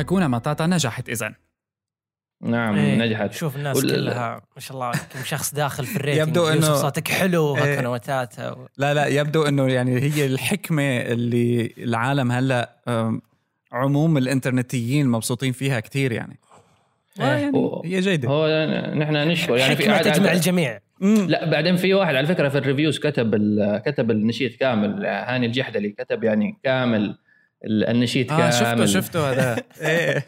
هكونا ماتاتا نجحت إذا. نعم إيه، نجحت. شوف الناس وال- كلها ما شاء الله كم شخص داخل في ال rating يبدو إنه- صوتك حلو. هاكونا ماتاتا و... لا لا يبدو إنه يعني هي الحكمة اللي العالم هلأ عموم الإنترنتيين مبسوطين فيها كثير يعني. آه، يعني هو- هي جيدة. هو نحن نشكر يعني في تجمع الجميع. مم. لا بعدين في واحد على فكرة في ال reviews كتب ال- كتب النشيد كامل هاني الجحدلي كتب يعني كامل النشيد آه كامل. شفته شفته هذا. إيه.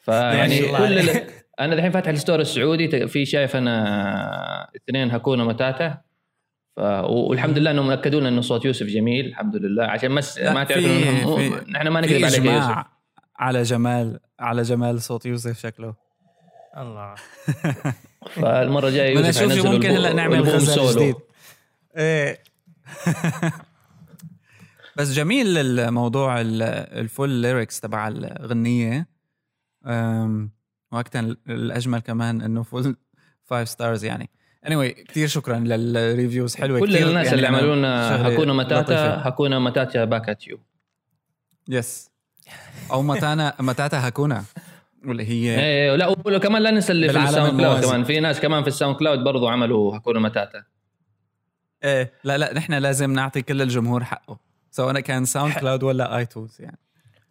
فيعني ما شاء الله. كل. أنا الحين فاتح الستور السعودي في شايف أنا اثنين هكونا متاتا ف... والحمد لله إنهم اكدوا لنا إنه صوت يوسف جميل الحمد لله. عشان مس... ما تعرف في- انه في- نحن ما نكذب عليك يا يوسف. على جمال على جمال صوت يوسف شكله. الله. فالمرة الجاية يوسف ممكن هلا نعمل غزل. جديد. إيه. بس جميل الموضوع ال- ال full lyrics تبع الغنية. وقتا الأجمل كمان إنه full five stars يعني. Anyway كثير شكرا لل reviews حلوة كل كتير. الناس يعني اللي عملوا لنا هكونا متاتا. هكونا متاتا back at you yes أو متانا متاتا هكونا واللي هي إيه لا وكمان لا ننسى اللي في ال SoundCloud. كمان. في ناس كمان في ال SoundCloud برضو عملوا هكونا متاتا إيه لا لا نحن لازم نعطي كل الجمهور حقه. سواء كان SoundCloud ولا iTunes يعني.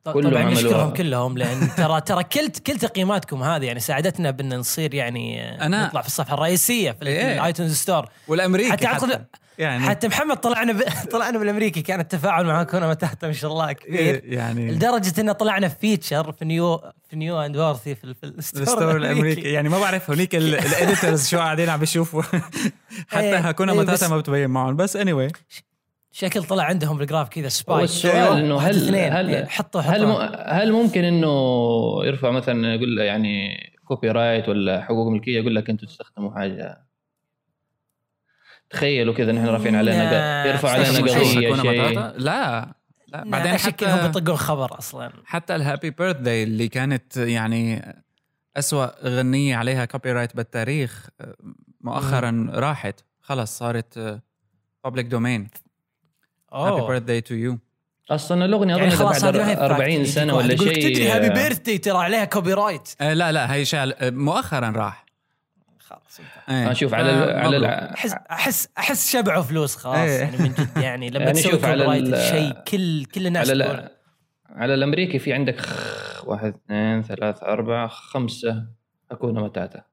ط- كلهم طبعا. نشكرهم كلهم لأن ترى ترى كل كل تقييماتكم هذه يعني ساعدتنا بأن نصير يعني أنا- نطلع في الصفحة الرئيسية في إيه. ال iTunes Store. والأمريكي حتى حتى, يعني. حتى محمد طلعنا ب... طلعنا بالأمريكي كان التفاعل مع هكونا متاتا ما شاء الله كبير. إيه يعني. لدرجة إن طلعنا في feature في new في new and noteworthy في, ال- في ال store, ال store الأمريكي. يعني ما بعرف هونيك ال editors شو قاعدين عم بيشوفوا. حتى إيه، هكونا إيه، متاتا بس- ما بتبين معهم. بس anyway. شكل طلع عندهم بال graph كذا spike هو السؤال إنه هل هل إيه، حطوا هل هل ممكن إنه يرفع مثلا يقول له يعني copyright ولا حقوق ملكية يقول لك أنتم تستخدموا حاجة. تخيلوا كذا نحن رافعين علينا يرفع علينا. قضيه شيء. لا. لا بعدين حتى بيطقون خبر أصلا. حتى ال happy birthday اللي كانت يعني أسوأ غنية عليها copyright بالتاريخ مؤخرا راحت. خلص صارت public domain happy اوه birthday to you أصلا الأغنية يعني اظن إذا خلاص بعد هذه ما هي 40 فاكت. سنة ولا شيء تدري happy birthday ترى عليها copyright آه لا لا هي شال آه، مؤخرا راح خلاص آه. أشوف على ال- على. ال- أحس أحس أحس شبعوا فلوس خلاص إيه. يعني من جد يعني لما يعني تسوي على copyright شيء كل كل الناس على ال- على الأمريكي في عندك واحد اثنين ثلاثة أربعة خمسة هكونا متاتا.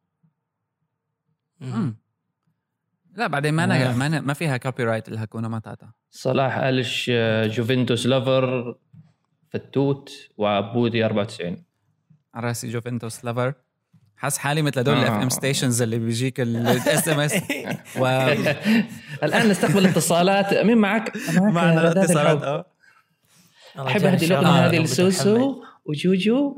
لا بعدين ما آه. أنا ما, أنا ما فيها copyright الهاكونا ماتاتا. صلاح ألش آه، جوفنتوس lover فتوت وعبودي 94 على رأسي جوفنتوس lover حاس حالي مثل هدول آه. ال FM stations اللي بيجيك ال SMS الآن نستقبل اتصالات. مين معك؟ معنا اتصالات. آه. شاء الأغنية الله هذه لسوسو وجوجو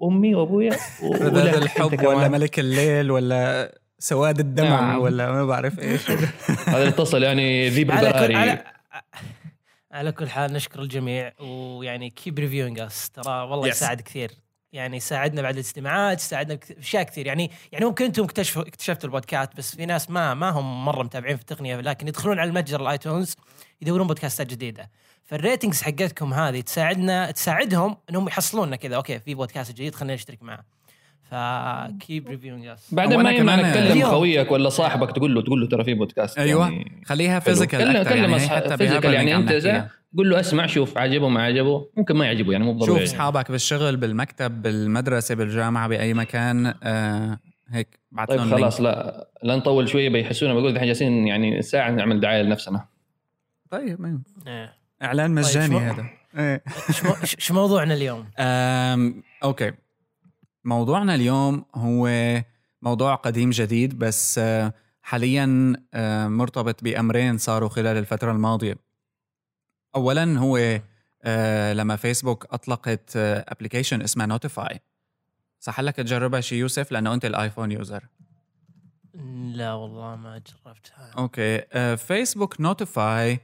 وأمي وأبويا و- رذاذ ولك أنت الحب. ولا ملك الليل ولا سواد الدمع نعم. ولا ما بعرف إيش. هذا اللي اتصل يعني ذيب على البراري على على كل حال نشكر الجميع ويعني keep reviewing us ترى والله Yes. يساعد كثير. يعني ساعدنا بعد الاستماعات ساعدنا أشياء كثير. يعني يعني ممكن أنتم اكتشفوا اكتشفتوا البودكاست بس في ناس ما ما هم مرة متابعين في التقنية لكن يدخلون على المتجر ال iTunes يدورون بودكاستات جديدة. فال ratings حقتكم هذه تساعدنا تساعدهم إنهم يحصلوننا كذا. okay في بودكاست جديد خلينا نشترك معه. ف keep reviewing us بعدين ما يمنع تكلم. خويك ولا صاحبك تقول له تقول له ترى في بودكاست أيوه يعني خليها. physical كلم كلم يعني physical بهذا يعني أنت. إذا قول له اسمع شوف عجبه ما عجبه ممكن ما يعجبه يعني مو شوف ضروري أصحابك بالشغل بالمكتب بالمدرسة بالجامعة بأي مكان آه هيك بعت طيب خلاص. لا لا نطول شوية بيحسونا بقول إحنا جالسين يعني ساعة نعمل دعاية لنفسنا طيب مين. إيه. إعلان مجاني شو- هذا إيه إيش إيش موضوعنا اليوم؟ أوكي موضوعنا اليوم هو موضوع قديم جديد بس آه، حاليا آه، مرتبط بأمرين صاروا خلال الفترة الماضية. اولا هو آه، لما فيسبوك أطلقت application اسمها Notify صح لك تجربها شي يوسف؟ لأنه أنت ال iPhone user لا والله ما جربتها. okay فيسبوك Notify.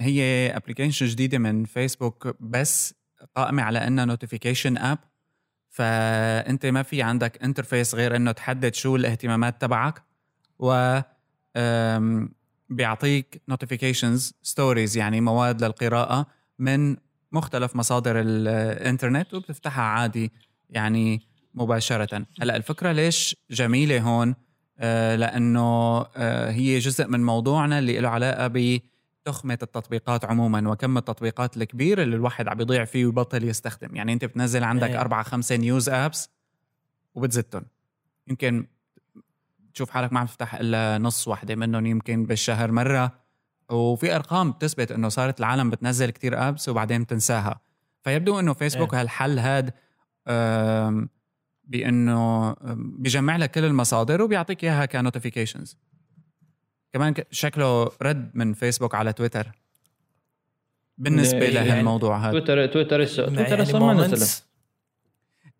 هي application جديدة من فيسبوك بس قائمة على إنها notification app فأنت ما في عندك interface غير إنه تحدد شو الاهتمامات تبعك و بيعطيك notifications stories يعني مواد للقراءة من مختلف مصادر الإنترنت وبتفتحها عادي يعني مباشرة. هلأ الفكرة ليش جميلة هون؟ آه، لأنه آه، هي جزء من موضوعنا اللي له علاقة بتخمه التطبيقات عموما وكم التطبيقات الكبير اللي الواحد عم يضيع فيه ويبطل يستخدم. يعني أنت بتنزل عندك أيه. أربعة خمسة news apps وبتزتهم. يمكن تشوف حالك ما عم تفتح إلا نص واحدة منهم يمكن بالشهر مرة. وفي أرقام بتثبت إنه صارت العالم بتنزل كتير apps وبعدين بتنساها. فيبدو إنه فيسبوك إيه. هالحل هاد بإنه بيجمع لك كل المصادر وبيعطيك إياها ك notifications كمان شكله رد من فيسبوك على تويتر بالنسبة يعني- لهالموضوع هذا تويتر تويتر لسه تويتر يعني لسه ما. نزل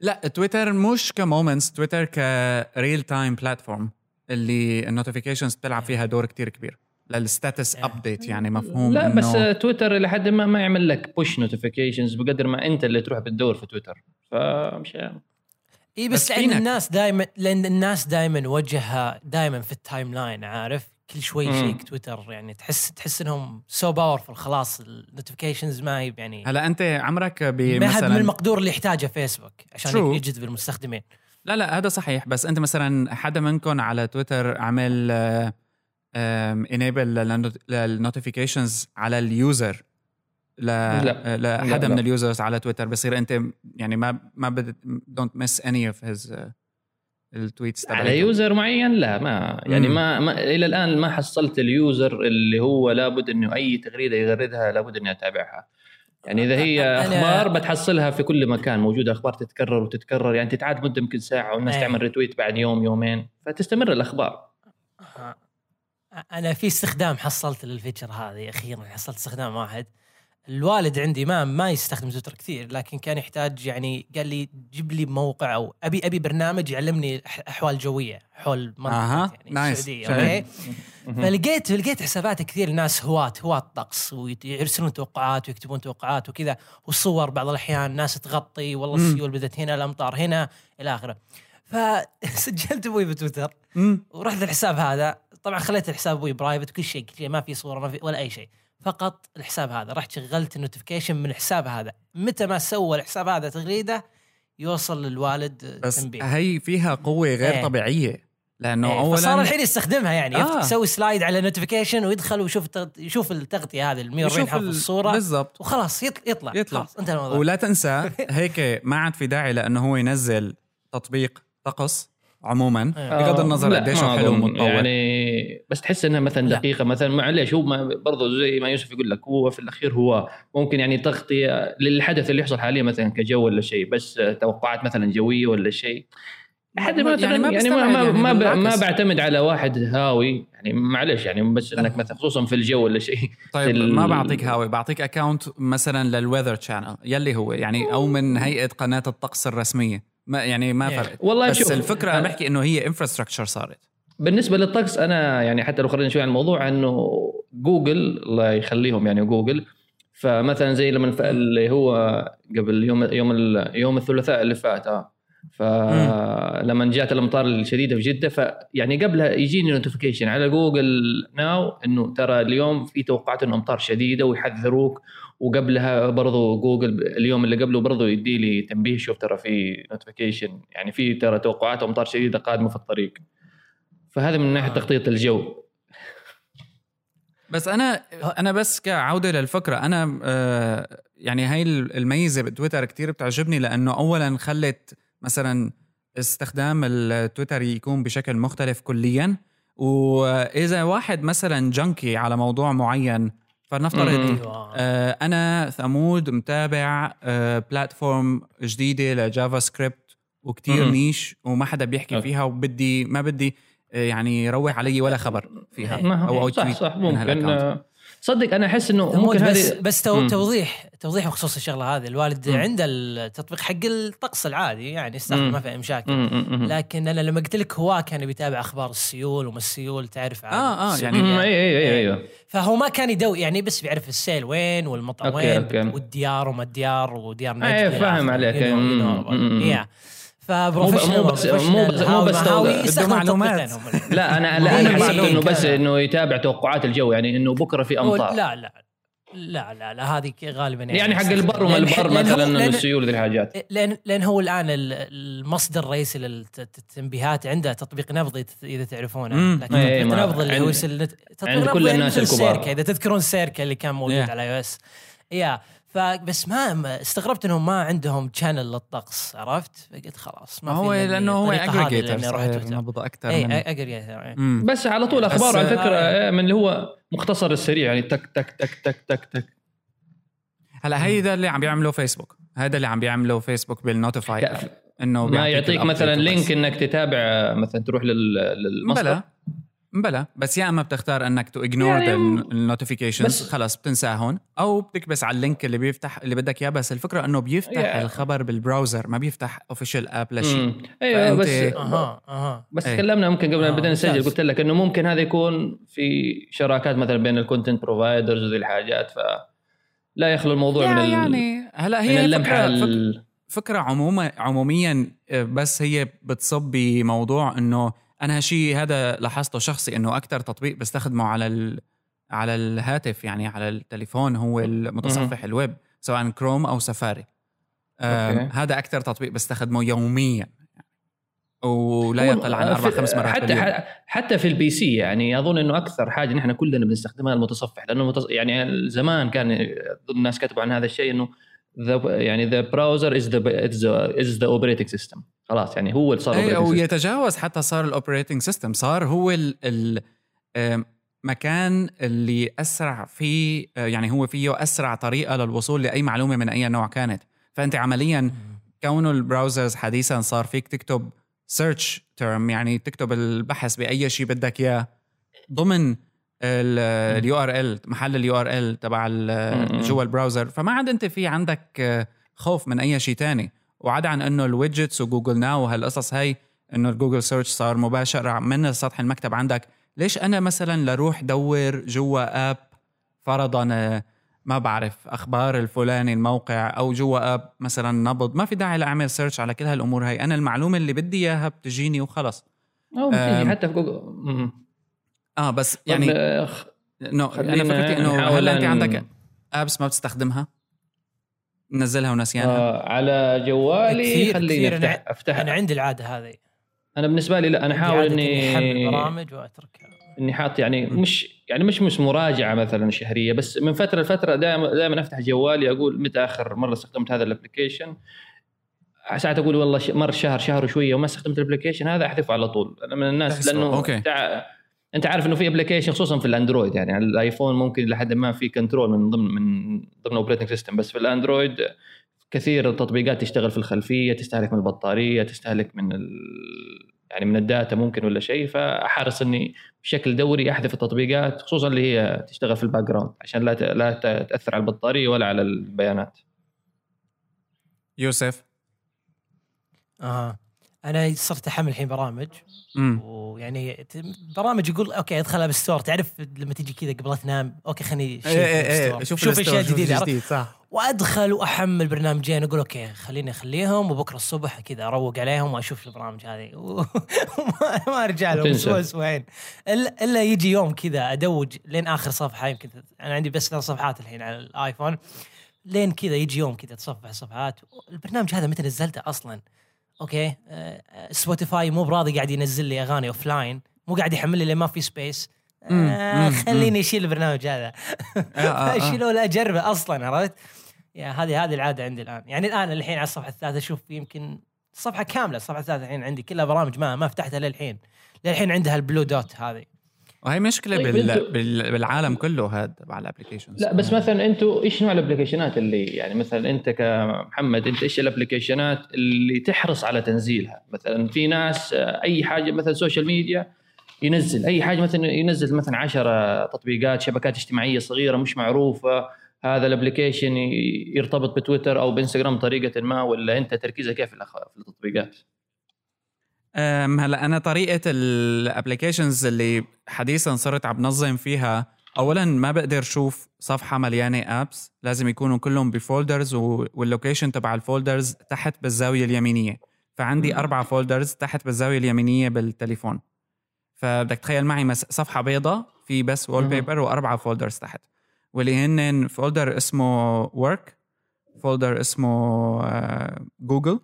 لا تويتر مش ك Moments تويتر ك real time platform اللي ال notifications بتلعب فيها دور كتير كبير لل status. update يعني مفهوم لا بس إنه- تويتر لحد ما ما يعمل لك push notifications بقدر ما أنت اللي تروح بتدور في تويتر فمش اي بس بس لأن. الناس دائما لأن الناس دائما وجهها دائما في ال timeline عارف كل شوي. check تويتر يعني تحس تحس إنهم so powerful خلاص ال notifications ما هي يعني هلا أنت عمرك ما هي من بمثلا المقدور اللي يحتاجه فيسبوك عشان True. يجذب المستخدمين لا لا هذا صحيح بس أنت مثلا حدا منكم على تويتر عمل انيبل للنوتيفيكيشنز على اليوزر ل لا. لحدا لا. من اليوزرز على تويتر بصير أنت يعني ما ما بد دونت مس اني اوف هيز التويتس على يوزر معين لا ما يعني. ما, ما إلى الآن ما حصلت اليوزر اللي هو لابد إنه أي تغريدة يغردها لابد اني اتابعها يعني إذا هي أخبار بتحصلها في كل مكان موجودة أخبار تتكرر وتتكرر يعني تتعاد مدة يمكن ساعة والناس إيه. تعمل retweet بعد يوم يومين فتستمر الأخبار أنا في استخدام حصلت لل feature هذه أخيرا حصلت استخدام واحد الوالد عندي ما ما يستخدم تويتر كثير لكن كان يحتاج يعني قال لي جيب لي موقع أو ابي أبي برنامج يعلمني أحوال جوية حول منطقة يعني nice. السعودية. okay فلقيت لقيت حسابات كثير ناس هواة هواة طقس ويرسلون توقعات ويكتبون توقعات وكذا والصور بعض الأحيان ناس تغطي والله. السيول بدت هنا الأمطار هنا إلى آخره فسجلت أبوي بتويتر. ورحت الحساب هذا طبعا خليت الحساب أبوي private كل شيء كل شيء ما في صورة ما في ولا أي شيء فقط الحساب هذا. رحت شغلت ال notification من الحساب هذا. متى ما سوى الحساب هذا تغريده يوصل للوالد بس تنبيه. هي فيها قوة غير إيه. طبيعية. لأنه إيه، اولا فصار الحين يستخدمها يعني. آه. يسوي slide على notification ويدخل ويشوف يشوف التغطية هذه ال 140 يشوف حرف ال- الصورة. بالضبط. وخلاص يطلع يطلع, يطلع. خلاص انتهى الموضوع. ولا تنسى هيك ما عاد في داعي لأنه هو ينزل تطبيق طقس. عموما آه. بغض النظر لا، قديش ما هو حلو. ومتطور يعني بس تحس إنها مثلا لا. دقيقة مثلا معلش هو ما برضه زي ما يوسف يقول لك هو في الأخير هو ممكن يعني تغطيه للحدث اللي يحصل حاليا مثلا كجو ولا شيء بس توقعات مثلا جوية ولا شيء لحد ما- يعني ما يعني ما ما, يعني ما, ب- ما بالعكس. بعتمد على واحد هاوي يعني معلش يعني بس إنك مثلا خصوصا في الجو ولا شيء طيب ال- ما بعطيك هاوي بعطيك account مثلا لل Weather Channel يلي هو يعني أو من هيئة قناة الطقس الرسمية ما يعني ما إيه. فرق والله بس شوف الفكرة أنا بحكي إنه هي infrastructure صارت. بالنسبة للطقس أنا يعني حتى لو خرجنا شوي عن الموضوع إنه جوجل الله يخليهم يعني جوجل. فمثلا زي لما اللي هو قبل يوم يوم يوم الثلاثاء اللي فات آه. فلما جات الأمطار الشديدة في جدة فيعني قبلها يجيني notification على جوجل Now إنه ترى اليوم في توقعات إنه أمطار شديدة ويحذروك. وقبلها برضو جوجل اليوم اللي قبله برضو يدي لي تنبيه شوف ترى في notification يعني في ترى توقعات أمطار شديدة قادمة في الطريق. فهذا من ناحية آه. تخطيط الجو. بس أنا أنا بس كعودة للفكرة أنا آه، يعني هاي الميزة بتويتر كتير بتعجبني لأنه اولا خلت مثلا استخدام التويتر يكون بشكل مختلف كليا وإذا واحد مثلا junkie على موضوع معين فلنفترض. أيوه آه، أنا ثمود متابع آه، platform جديدة ل JavaScript وكتير مم. niche وما حدا بيحكي okay. فيها وبدي ما بدي آه، يعني يروح علي ولا خبر فيها أو أو صح صح ممكن. آه، صدق أنا أحس إنه ممكن بس هذه بس تو. توضيح توضيح بخصوص الشغلة هذه الوالد مم. عنده التطبيق حق الطقس العادي يعني يستخدم. ما في مشاكل مم، مم، مم. لكن أنا لما قلت لك هو كان بيتابع أخبار السيول وما السيول تعرف عن آه، آه، السعودية. يعني- اي اي اي أيوه فهو ما كان يدو يعني بس بيعرف السيل وين والمطر وين okay. والديار وما الديار وديار نجد إلى فاهم. عليك. ف professional مو بس- مو بس- مو بس- معلومات. لا أنا لا أنا حسبت إنه بس. إنه يتابع توقعات الجو يعني إنه بكرة في أمطار لا لا لا لا لا هذه غالبا يعني حق يستخدم. البر وما البر مثلا لأن- السيول ذي الحاجات لأن لأن هو الآن ال- المصدر الرئيسي للتنبيهات عنده تطبيق نبض إذا- إذا تعرفونه. لكن إيه، تطبيق ما- نبض اللي هو تطبيق عند كل يعني الناس الكبار. Circa إذا تذكرون Circa اللي كان موجود. على iOS يا فبس ما ما- استغربت إنهم ما عندهم channel للطقس عرفت؟ فقلت خلاص ما ما هو لأنه هو aggregator أكثر اي من aggregator مم. بس على طول بس- أخبار على فكرة آه. إيه، من اللي هو مختصر السريع يعني تك تك تك تك تك تك. هلا هيدا اللي عم بيعمله فيسبوك هذا اللي عم بيعمله فيسبوك بال notify إنه ما بيعطيك يعطيك مثلا. link إنك تتابع مثلا تروح لل- للمصدر. بلا. بلا بس يا أما بتختار إنك to ignore ال notifications خلص بتنساهن أو بتكبس على ال link اللي بيفتح اللي بدك إياه بس الفكرة إنه بيفتح يا. الخبر بال browser ما بيفتح official app لشيء. أيوه بس أها أها بس إيه. تكلمنا ممكن قبل آه، ما بدنا نسجل. قلت لك إنه ممكن هذا يكون في شراكات مثلا بين ال content providers وذي الحاجات ف لا يخلو الموضوع من ال... يعني هلأ من هي اللمحة فكرة, فكرة, ال... فكرة عموما عموميا آه، بس هي بتصب بموضوع إنه أنا شيء هذا لاحظته شخصي إنه أكثر تطبيق بستخدمه على ال على الهاتف يعني على التليفون هو المتصفح الويب سواء كروم أو سفاري. هذا أكثر تطبيق بستخدمه يوميا ولا يقل عن أربع خمس مرات حتى باليوم. حتى في ال PC يعني أظن إنه أكثر حاجة نحن كلنا بنستخدمها المتصفح لأنه المتص... يعني زمان كان الناس كتبوا عن هذا الشيء إنه the, يعني the browser is the is the operating system خلاص يعني هو اللي صار اي operating أو system. يتجاوز حتى صار ال operating system صار هو ال ال آم، مكان اللي أسرع فيه آه، يعني هو فيه أسرع طريقة للوصول لأي معلومة من أي نوع كانت. فأنت عمليا كونه ال browsers حديثا صار فيك تكتب search term يعني تكتب البحث بأي شيء بدك إياه. ضمن ال URL محل ال URL تبع. جوا ال browser. فما عاد انت في عندك آه، خوف من أي شيء تاني. وعدا عن إنه ال widgets و Google Now وهالقصص هاي إنه ال Google search صار مباشر من سطح المكتب عندك. ليش أنا مثلا لروح دور جوا app فرضا آه، ما بعرف أخبار الفلاني الموقع أو جوا app مثلا نبض. ما في داعي لأعمل search على كل هالأمور هاي. أنا المعلومة اللي بدي إياها بتجيني وخلص. أو بتيجي حتى في جوجل. آه بس يعني آه، خ- انه أنا فكرتي إنه هل أنت عندك apps ما بتستخدمها؟ منزلها ونسيانها آه على جوالي كثير- خليني كثير. افتح افتح أنا عندي العادة هذه. أنا بالنسبة لي لا أنا أحاول إني احمل برامج وأتركها. إني حاط يعني. مش يعني مش مش مراجعة مثلا شهرية بس من فترة لفترة دائما دائما أفتح جوالي أقول متى آخر مرة استخدمت هذا ال application ساعات أقول والله مر شهر شهر وشوية وما استخدمت ال application هذا أحذفه على طول. أنا من الناس لأنه okay. أنت عارف إنه في application خصوصا في ال Android يعني على ال iPhone ممكن لحد ما في control من ضمن من ضمن operating system بس في ال Android كثير التطبيقات تشتغل في الخلفية تستهلك من البطارية تستهلك من ال... يعني من ال data ممكن ولا شيء. فأحرص إني بشكل دوري أحذف التطبيقات خصوصا اللي هي تشتغل في ال background عشان لا ت... لا ت- تأثر على البطارية ولا على البيانات. يوسف؟ أها أنا صرت أحمل الحين برامج. ويعني برامج يقول okay أدخلها بال store تعرف لما تجي كذا قبل تنام okay خليني إيه إيه إيه شوف شوف اشياء جديده؟ جديد صح. وأدخل وأحمل برنامجين أقول okay خليني أخليهم وبكرة الصبح كذا أروق عليهم وأشوف البرامج هذه. وما ما ارجع لهم. أسبوع أسبوعين. إلا يجي يوم كذا أدوج لين آخر صفحة يمكن أنا عندي بس ثلاث صفحات الحين على ال iPhone. لين كذا يجي يوم كذا تصفح الصفحات البرنامج هذا متى نزلته أصلا؟ okay. آه، Spotify مو براضي قاعد ينزل لي أغاني offline مو قاعد يحمل لي لين ما في space آه خليني أشيل البرنامج هذا. آه، آه، آه. اشيله ولا أجربه أصلا عرفت؟ يا هذه هذه العادة عندي الآن. يعني الآن الحين على الصفحة الثالثة أشوف يمكن صفحة كاملة الصفحه الثالثة الحين عندي كلها برامج ما ما فتحتها للحين. للحين عندها ال blue dot هذه. وهي مشكلة طيب بال... انتوا- بال... بالعالم كله هذا تبع ال applications لا بس مثلا أنتم إيش نوع ال application ات اللي يعني مثلا انت كمحمد انت إيش ال application ات اللي تحرص على تنزيلها مثلا في ناس آه، أي حاجة مثلا social media ينزل أي حاجة مثلا ينزل مثلا 10 تطبيقات شبكات اجتماعية صغيرة مش معروفة هذا ال application يرتبط بتويتر أو بإنستغرام بطريقه ما ولا أنت تركيزك كيف في التطبيقات؟ هلا أنا طريقة ال applications اللي حديثا صرت عم بنظم فيها اولا ما بقدر أشوف صفحة مليانة apps لازم يكونوا كلهم ب folders وال location تبع ال folders تحت بالزاوية اليمينية فعندي. أربع folders تحت بالزاوية اليمينية بالتليفون فبدك تخيل معي صفحة بيضاء في بس wall. paper واربعه folders تحت واللي هن folder اسمه work folder اسمه جوجل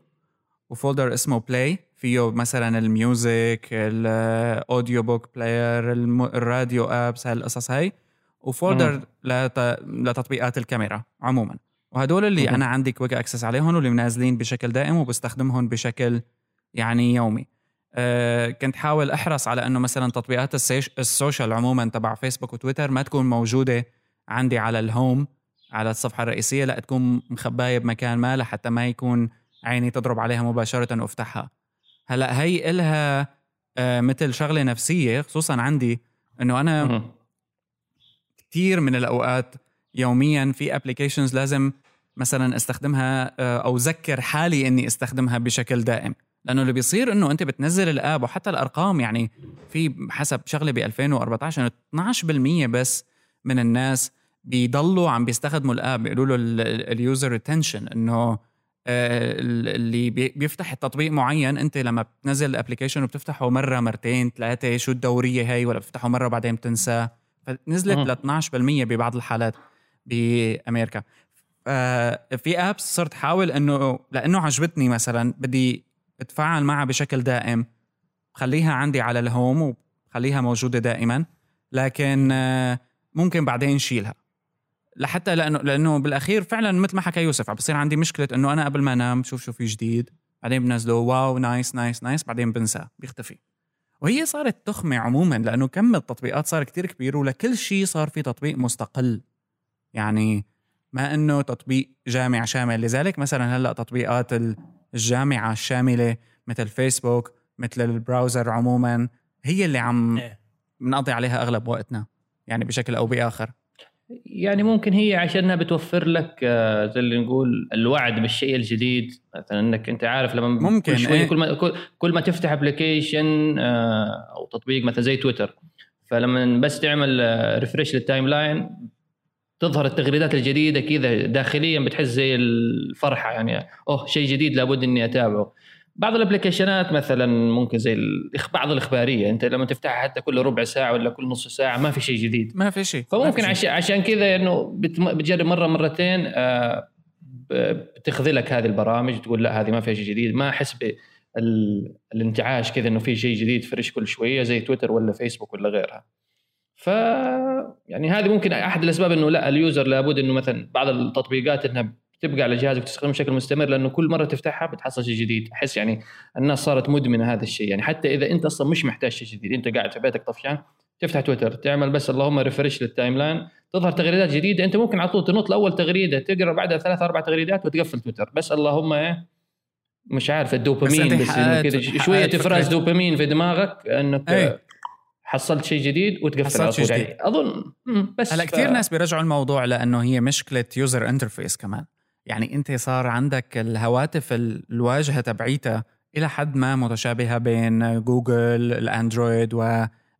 و folder اسمه play فيه مثلا ال music ال audio book player الراديو apps هالقصص هاي و folder لت... لتطبيقات الكاميرا عموما. وهدول اللي مم. أنا عندي quick access عليهم واللي منزلين بشكل دائم وبستخدمهم بشكل يعني يومي. أه كنت حاول أحرص على إنه مثلا تطبيقات السيش... ال social عموما تبع فيسبوك وتويتر ما تكون موجودة عندي على الهوم على الصفحة الرئيسية لا تكون مخباية بمكان ما لحتى ما يكون عيني تضرب عليها مباشرة وأفتحها. هلا هي إلها آه مثل شغلة نفسية خصوصا عندي إنه أنا. كثير من الأوقات يوميا في ابلكيشنز لازم مثلا أستخدمها آه، أو ذكر حالي إني أستخدمها بشكل دائم لأنه اللي بيصير إنه أنت بتنزل الآب وحتى الأرقام يعني في حسب شغلة ب 2014 إنه 12% بس من الناس بيضلوا عم بيستخدموا ال app بيقولوا له ال user retention إنه اللي بي- بيفتح التطبيق معين. انت لما بتنزل ال application وبتفتحه مرة مرتين ثلاثة شو الدورية هي ولا بتفتحه مرة بعدين بتنساه فنزلت. ل 12% ببعض الحالات بأمريكا. آه، في apps صرت حاول إنه لإنه عجبتني مثلا بدي أتفاعل معها بشكل دائم. خليها عندي على ال home وخليها موجودة دائما. لكن آه، ممكن بعدين شيلها. لحتى لأنه لأنه بالأخير فعلا مثل ما حكى يوسف عم بصير عندي مشكلة إنه أنا قبل ما أنام بشوف شو في جديد بعدين بنزله wow nice nice nice بعدين بنساه بيختفي. وهي صارت تخمة عموما لأنه كم التطبيقات صار كتير كبير ولكل شيء صار في تطبيق مستقل. يعني ما إنه تطبيق جامع شامل لذلك مثلا هلأ تطبيقات ال- الجامعة الشاملة مثل فيسبوك مثل ال browser عموما هي اللي عم إيه. بنقضي عليها أغلب وقتنا يعني بشكل أو بآخر. يعني ممكن هي عشانها بتوفر لك آه، زي اللي نقول الوعد بالشيء الجديد. مثلا إنك أنت عارف لما ممكن، كل شوي إيه. كل ما كل- كل ما تفتح application أو تطبيق مثلا زي تويتر. فلما بس تعمل refresh لل timeline تظهر التغريدات الجديدة كذا داخليا بتحس زي الفرحة يعني أوه شيء جديد لابد إني أتابعه. بعض ال application ات مثلا ممكن زي بعض الإخبارية أنت لما تفتحها حتى كل ربع ساعة ولا كل نص ساعة ما في شيء جديد. ما في شيء فممكن عشان عشان كذا إنه بتجرب مرة مرتين آه، بتخذلك هذه البرامج تقول لا هذه ما فيها شيء جديد. ما أحس بالانتعاش كذا إنه في شيء جديد fresh كل شوية زي تويتر ولا فيسبوك ولا غيرها. ف يعني هذه ممكن أحد الأسباب إنه لا ال user لابد إنه مثلا بعض التطبيقات إنها بتبقى على جهازك تستخدمها بشكل مستمر لأنه كل مرة تفتحها بتحصل شيء جديد. احس يعني الناس صارت مدمنة هذا الشيء. يعني حتى إذا أنت أصلا مش محتاج شيء جديد أنت قاعد في بيتك طفشان تفتح تويتر تعمل بس اللهم refresh لل timeline تظهر تغريدات جديدة. أنت ممكن على طول تنط لأول تغريدة تقرأ بعدها ثلاث أربع تغريدات وتقفل تويتر. بس اللهم إيه مش عارف الدوبامين بس, حققت شوية افراز. دوبامين في دماغك إنك إيه. حصلت شيء جديد وتقفل حصلت شيء طول. جديد. يعني اظن بس هلا ف- كثير ناس بيرجعوا الموضوع لأنه هي مشكلة user interface كمان. يعني أنت صار عندك الهواتف ال- الواجهة تبعيتها إلى حد ما متشابهة بين جوجل الأندرويد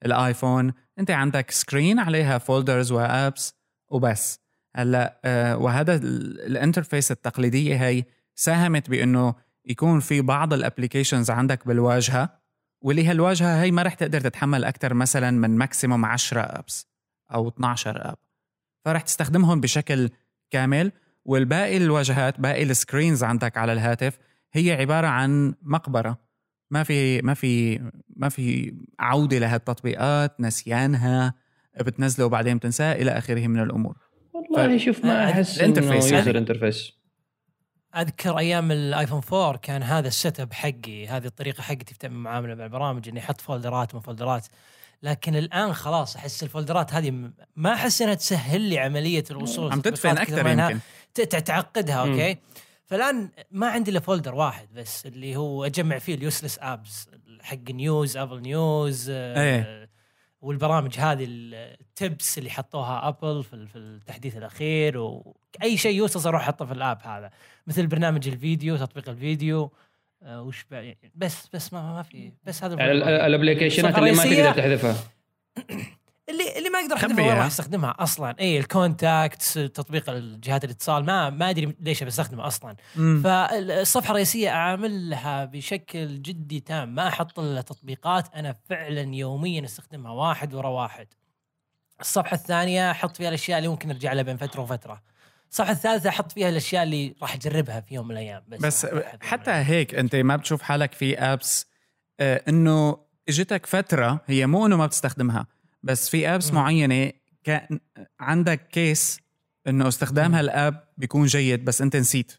والآيفون. أنت عندك screen عليها folders و apps وبس. هلأ آه، وهذا ال- ال interface التقليدية هي ساهمت بأنه يكون في بعض ال applications عندك بالواجهة واللي هالواجهه هي ما رح تقدر تتحمل أكثر مثلا من maximum 10 apps أو 12 app فرح تستخدمهم بشكل كامل. والباقي الواجهات باقي ال screens عندك على الهاتف هي عبارة عن مقبرة. ما في ما في ما في عودة لهالتطبيقات نسيانها بتنزله وبعدين بتنساه إلى آخره من الأمور. والله شوف ما أحس إنه الانترفيس يوزر. انترفيس أذكر أيام الآيفون 4 كان هذا ال setup حقي هذه الطريقة حقتي في المعامله مع البرامج إني أحط folderات من folderات. لكن الآن خلاص أحس ال folderات هذه ما أحس إنها تسهل لي عملية الوصول عم تدفن أكثر يمكن تعقدها مم. أوكي فالآن ما عندي إلا folder واحد بس اللي هو أجمع فيه ال useless apps حق news Apple News آه، إيه. والبرامج هذه ال tips اللي حطوها Apple في ال- في التحديث الأخير وأي شيء useless أروح أحطه في ال app هذا مثل برنامج الفيديو تطبيق الفيديو وش بس بس ما ما في بس هذا يعني ال- ال- ال applicationات اللي ما. تقدر تحذفها. اللي اللي ما أقدر احذفها. ولا راح استخدمها أصلا. اي ال contacts تطبيق الجهات الاتصال ما ما أدري ليش بستخدمه أصلا. مم. فالصفحة الرئيسية أعملها بشكل جدي تام. ما أحط إلا تطبيقات أنا فعلا يوميا أستخدمها واحد ورا واحد. الصفحة الثانية أحط فيها الأشياء اللي ممكن أرجع لها بين فترة وفترة. الصفحه الثالثة أحط فيها الأشياء اللي راح أجربها في يوم من الأيام بس, بس حتى. هيك أنت ما بتشوف حالك في apps آه إنه إجتك فترة هي مو إنه ما بتستخدمها بس في apps مم. معينة كان عندك case إنه استخدام. هال app بيكون جيد بس أنت نسيت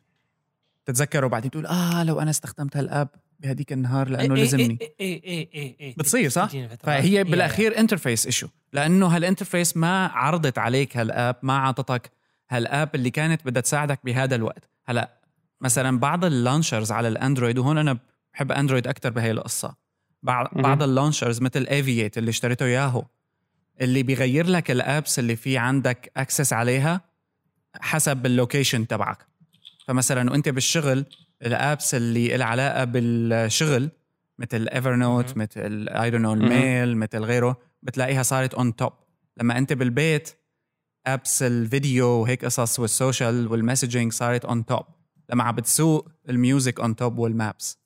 تتذكره وبعدين تقول آه لو أنا استخدمت هال app بهديك النهار لأنه إيه- إيه- لزمني إيه- إيه- إيه- إيه- إيه. بتصير صح؟ تجيني فترات. فهي بالأخير interface issue لأنه هال interface ما عرضت عليك هال app ما عطتك هال app اللي كانت بدها تساعدك بهذا الوقت؟ هلا مثلا بعض ال launchers على الأندرويد وهون أنا بحب أندرويد أكثر بهي القصة. بعض. بعض ال launchers مثل Aviate اللي اشتريته ياهو اللي بيغير لك ال apps اللي في عندك access عليها حسب ال location تبعك. فمثلا وأنت بالشغل ال apps اللي لها علاقة بالشغل مثل Evernote. مثل I don't know ال mail مثل غيره بتلاقيها صارت on top لما أنت بالبيت apps الفيديو وهيك قصص وال social وال messaging صارت on top لما عم بتسوق ال music on top وال maps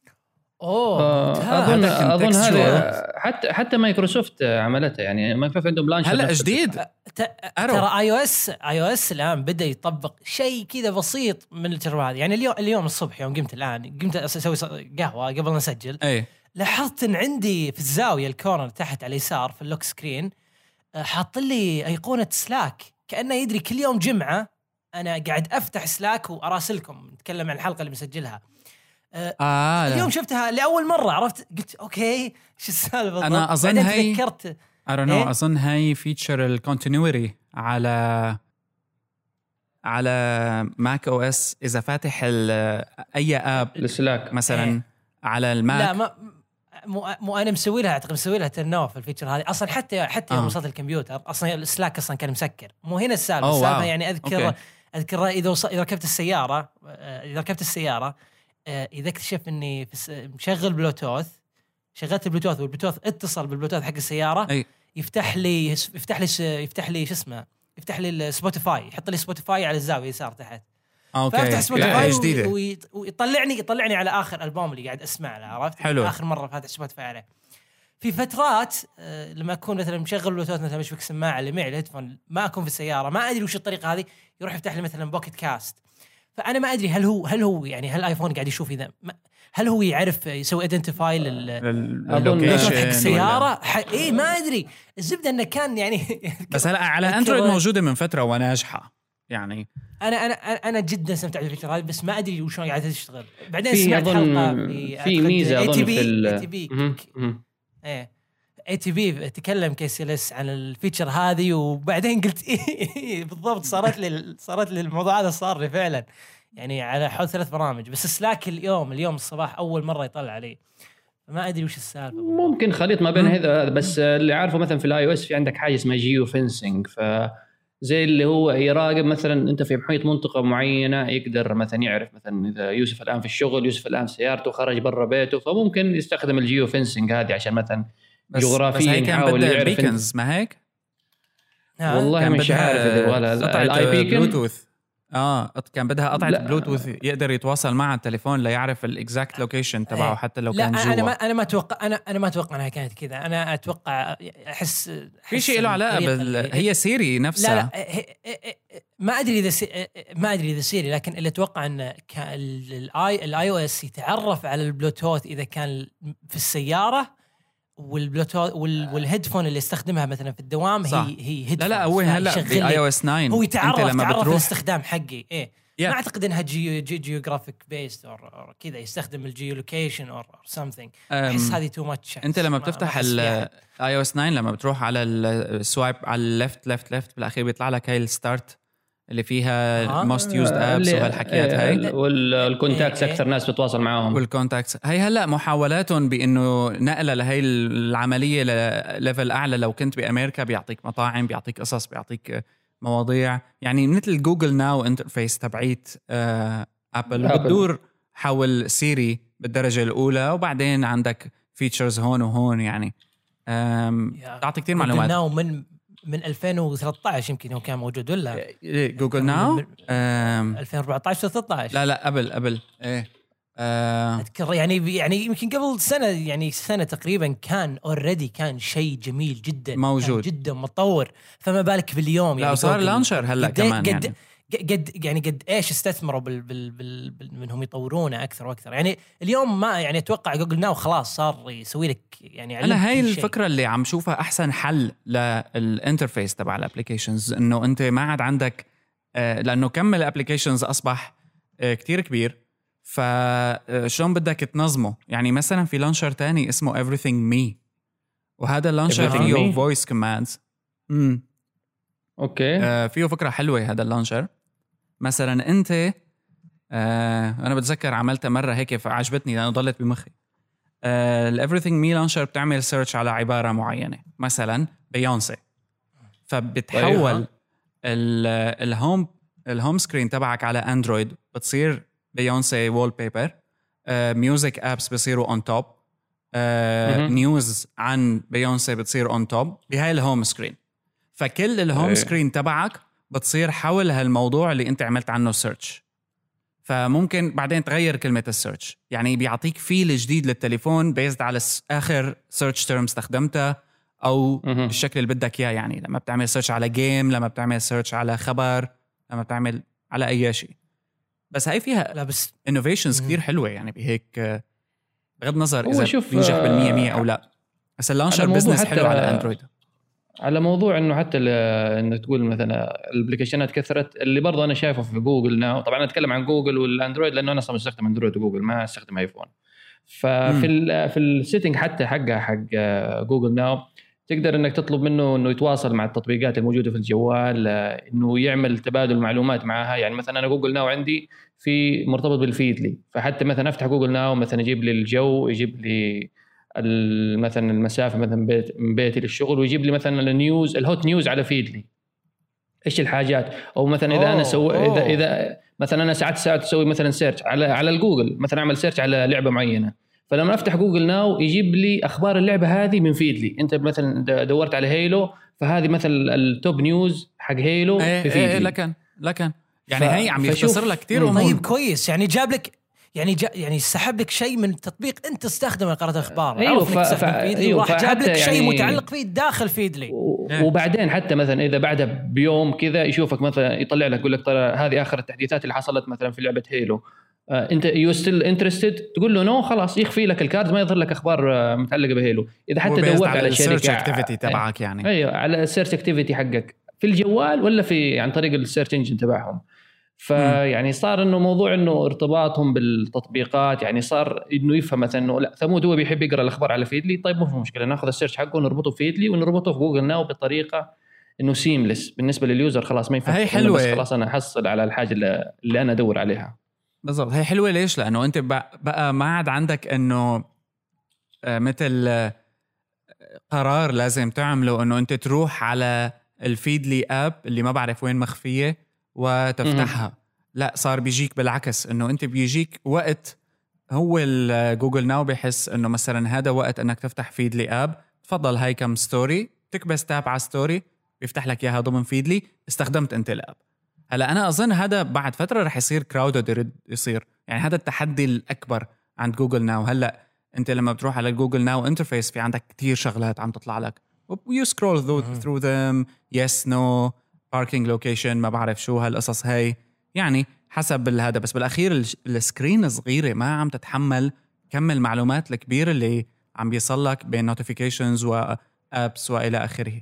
أوه آه،. اظن هذا أظن. هذا حتى حتى مايكروسوفت عملتها يعني مايكروسوفت عندهم launcher هلا جديد. ت- Arrow. ترى اي أو اس اي أو اس الآن بدأ يطبق شيء كذا بسيط من التجربه هذه. يعني اليوم اليوم الصبح يوم قمت الآن قمت أسوي قهوة قبل ما أسجل. إيه لاحظت إن عندي في الزاوية ال corner تحت على اليسار في ال lock screen آه، حاط لي أيقونة Slack كأنه يدري كل يوم جمعة أنا قاعد أفتح Slack وأراسلكم نتكلم عن الحلقة اللي بنسجلها آه لا. اليوم شفتها لأول مرة عرفت قلت أوكي إيش السالفة بالضبط؟ أنا أظن بعدين هي- تذكرت I don't know إيه؟ أظن هي feature ال Continuity على على macOS إذا فاتح ال- أي app ال Slack مثلا إيه. على الماك لا ما مو, مو أنا مسوي لها أعتقد مسوي لها turn off ال feature هذه أصلا حتى حتى يوم آه. وصلت الكمبيوتر أصلا ال Slack أصلا كان مسكر مو هنا السالفة السالفة. يعني أذكر أوكي. أذكر إذا وص... إذا ركبت السيارة إذا ركبت السيارة آه، إذا اكتشف إني. مشغل بلوتوث شغلت البلوتوث والبلوتوث اتصل بالبلوتوث حق السيارة أي. يفتح لي يفتح لي يفتح لي شو اسمه يفتح لي ال Spotify يحط لي Spotify على الزاوية يسار تحت أوكي. فافتح Spotify جديدة؟ وي- وي- ويطلعني يطلعني على آخر ألبوم اللي قاعد أسمع له عرفت؟ حلو. آخر مرة فاتح Spotify عليه. في فترات آه، لما أكون مثلا مشغل بلوتوث مثلا مشبك السماعه اللي معي ال headphone ما أكون في السيارة ما أدري وش الطريقة هذه يروح يفتح لي مثلا Pocket Casts فأنا ما أدري هل هو هل هو يعني هل الايفون قاعد يشوف إذا هل هو يعرف يسوي identify لل location حق السيارة؟ ح... اي ما أدري. الزبدة إنه كان يعني بس هلا على اندرويد موجودة من فترة وناجحه يعني. أنا أنا أنا جدا استمتعت بالفكرة هذه بس ما أدري وشلون قاعدة تشتغل. بعدين سمعت حلقة في في ميزة أظن في ال ATP. إيه. ATP تكلم Casey Liss عن ال feature هذه وبعدين قلت إيه بالضبط صارت لي صارت لي الموضوع هذا صار لي فعلا. يعني على حول ثلاث برامج بس Slack اليوم اليوم الصباح أول مرة يطلع علي. ما أدري وش السالفة. ممكن خليط ما بين هذا هذا بس اللي عارفه مثلا في ال iOS في عندك حاجة اسمها geofencing ف زي اللي هو يراقب مثلا أنت في محيط منطقة معينة يقدر مثلا يعرف مثلا إذا يوسف الآن في الشغل يوسف الآن في سيارته خرج برا بيته فممكن يستخدم ال geofencing هذه عشان مثلا بس جغرافيا بس هي كان يحاول يعرف ال beacons ما هيك؟ والله كان مش عارف اذا ولا آه كان بدها قطعة لا. بلوتوث يقدر يتواصل مع التليفون ليعرف ال exact location تبعه إيه. حتى لو لا كان أنا ما جوا أنا ما أتوقع أنا أنا ما أتوقع إنها كانت كذا أنا أتوقع احس في شيء له علاقة بال... هي سيري لا نفسها لا هي- ما أدري إذا سي... ما أدري إذا سيري لكن اللي أتوقع إن ال ال iOS يتعرف على البلوتوث إذا كان في السيارة والبلوتوث وال... وال headphone اللي يستخدمها مثلا في الدوام صح. هي هي headphone لا لا هو هلا ب iOS 9 هو يتعرف انت لما تعرف بتروح الاستخدام حقي. إيه. Yeah. ما أعتقد إنها geo ج geographic based أو كذا يستخدم ال geolocation or something أحس هذه too much أنت لما بتفتح الاي أو اس 9 لما بتروح على ال swipe على ال left left left بالأخير بيطلع لك هاي ال start اللي فيها آه. most used apps وهالحكيات آه، هاي. وال contacts. أكثر ناس بتتواصل معاهم. وال contacts هي هلأ محاولاتهم بإنه نقلة لهي العملية لل level أعلى. لو كنت بأمريكا بيعطيك مطاعم بيعطيك قصص بيعطيك مواضيع. يعني مثل Google Now interface تبعيت آه Apple Apple. بتدور حول سيري بالدرجة الأولى وبعدين عندك features هون وهون يعني. آم، يا تعطي كثير معلومات. ناو من من 2013 يمكن هو كان موجود ولا؟ Google Now من- آم، 2014 13 لا لا قبل قبل. إيه. اذكر يعني يعني يمكن قبل سنة يعني سنة تقريبا كان already كان شيء جميل جدا موجود. كان جدا متطور. فما بالك باليوم لا يعني Google launcher هلأ قد- كمان قد يعني. قد يعني قد إيش استثمروا بال بال بال بال انهم يطورونه أكثر وأكثر. يعني اليوم ما يعني أتوقع Google Now خلاص صار يسوي لك يعني أنا هاي. الفكرة اللي عم شوفها أحسن حل لل interface تبع ال applications إنه أنت ما عاد عندك آه، لأنه كم ال applications أصبح آه، كتير كبير. فشلون بدك تنظمه؟ يعني مثلا في launcher تاني اسمه EverythingMe. وهذا ال launcher فيه؟ voice commands امم okay. آه، فيه فكرة حلوة هذا ال launcher مثلا أنت آه أنا بتذكر عملتها مرة هيك فعجبتني لأنه ضلت بمخي. ال EverythingMe launcher بتعمل search على عبارة معينة مثلا بيونسي فبتحول ال home ال home screen تبعك على Android بتصير بيونسي wallpaper music apps بصيروا on top. news عن بيونسي بتصير on top بهاي ال home screen فكل ال home. screen تبعك بتصير حول هالموضوع اللي انت عملت عنه search فممكن بعدين تغير كلمة ال search يعني بيعطيك feel جديد للتليفون based على آخر search term استخدمتها أو مهم. الشكل اللي بدك إياه. يعني لما بتعمل search على game لما بتعمل سيرش على خبر لما بتعمل على أي شيء. بس هاي فيها لا بس innovations. كثير حلوة. يعني بهيك آه، بغض النظر إذا شوف، بينجح آه، بالمية مية أو لا. بس ال launcher business حلو على Android على موضوع إنه حتى انك تقول مثلا ال applicationات كثرت اللي برضه أنا شايفه في Google Now طبعا أنا أتكلم عن Google وال Android لأنه أنا أصلا بستخدم Android و Google ما أستخدم iPhone. ففي ال في ال setting حتى حقها حق Google Now تقدر إنك تطلب منه إنه يتواصل مع التطبيقات الموجودة في الجوال إنه يعمل تبادل معلومات معها يعني مثلا أنا Google Now عندي في مرتبط بال Feedly فحتى مثلا أفتح Google Now مثلا يجيب لي الجو يجيب لي مثلا المسافة مثلا بيت من بيتي للشغل ويجيب لي مثلا ال news ال hot news على Feedly إيش الحاجات؟ أو مثلا إذا أنا أوه، so اذا. إذا مثلا أنا ساعات ساعات أسوي مثلا search على على الجوجل مثلا أعمل search على لعبة معينة. فلما أفتح Google Now يجيب لي أخبار اللعبة هذه من Feedly أنت مثلا دورت على Halo فهذه مثلا ال top news حق Halo إيه في Feedly لكن لكن. يعني ف- هي عم يختصر لك كثير. امور طيب كويس. يعني جاب لك يعني جا يعني سحب لك شيء من تطبيق انت تستخدمه لقراءة الأخبار. إنك ف- تستخدم ف- أيوه، وراح جاب لك شيء يعني- متعلق فيه داخل Feedly و- إيه. وبعدين حتى مثلا إذا بعدها بيوم كذا يشوفك مثلا يطلع لك يقول لك ترى هذه آخر التحديثات اللي حصلت مثلا في لعبة Halo آه أنت you still interested تقول له no خلاص يخفي لك ال card ما يظهر لك أخبار آه متعلقة ب Halo إذا حتى دورت على ال search شركة activity تبعك يعني. أيوه على ال search activity حقك. في الجوال ولا في عن طريق ال search engine تبعهم؟ فيعني صار إنه موضوع إنه ارتباطهم بالتطبيقات يعني صار إنه يفهم مثلا إنه لا ثمود هو بيحب يقرأ الأخبار على Feedly طيب مو في مشكلة ناخذ ال search حقه ونربطه في Feedly ونربطه في Google Now بطريقة إنه seamless بالنسبة لل user خلاص ما يفهم هي حلوة. بس خلاص أنا أحصل على الحاجة اللي, أنا أدور عليها بالضبط هي حلوة ليش؟ لأنه أنت بقى, بقى ما عاد عندك إنه آه، مثل آه، قرار لازم تعمله إنه أنت تروح على ال Feedly app اللي ما بعرف وين مخفية وتفتحها. لا صار بيجيك بالعكس إنه أنت بيجيك وقت هو ال Google Now بحس إنه مثلا هذا وقت إنك تفتح Feedly app تفضل هاي كم story تكبس tap على story بيفتح لك إياها ضمن Feedly استخدمت أنت ال app هلأ أنا أظن هذا بعد فترة رح يصير crowded يصير. يعني هذا التحدي الأكبر عند Google Now هلأ أنت لما بتروح على ال Google Now interface في عندك كتير شغلات عم تطلع لك. you scroll through them yes no parking location ما بعرف شو هالقصص هاي. يعني حسب هذا بس بالأخير ال screen صغيرة ما عم تتحمل كم المعلومات الكبير اللي عم بيصل لك بين notifications و apps وإلى آخره.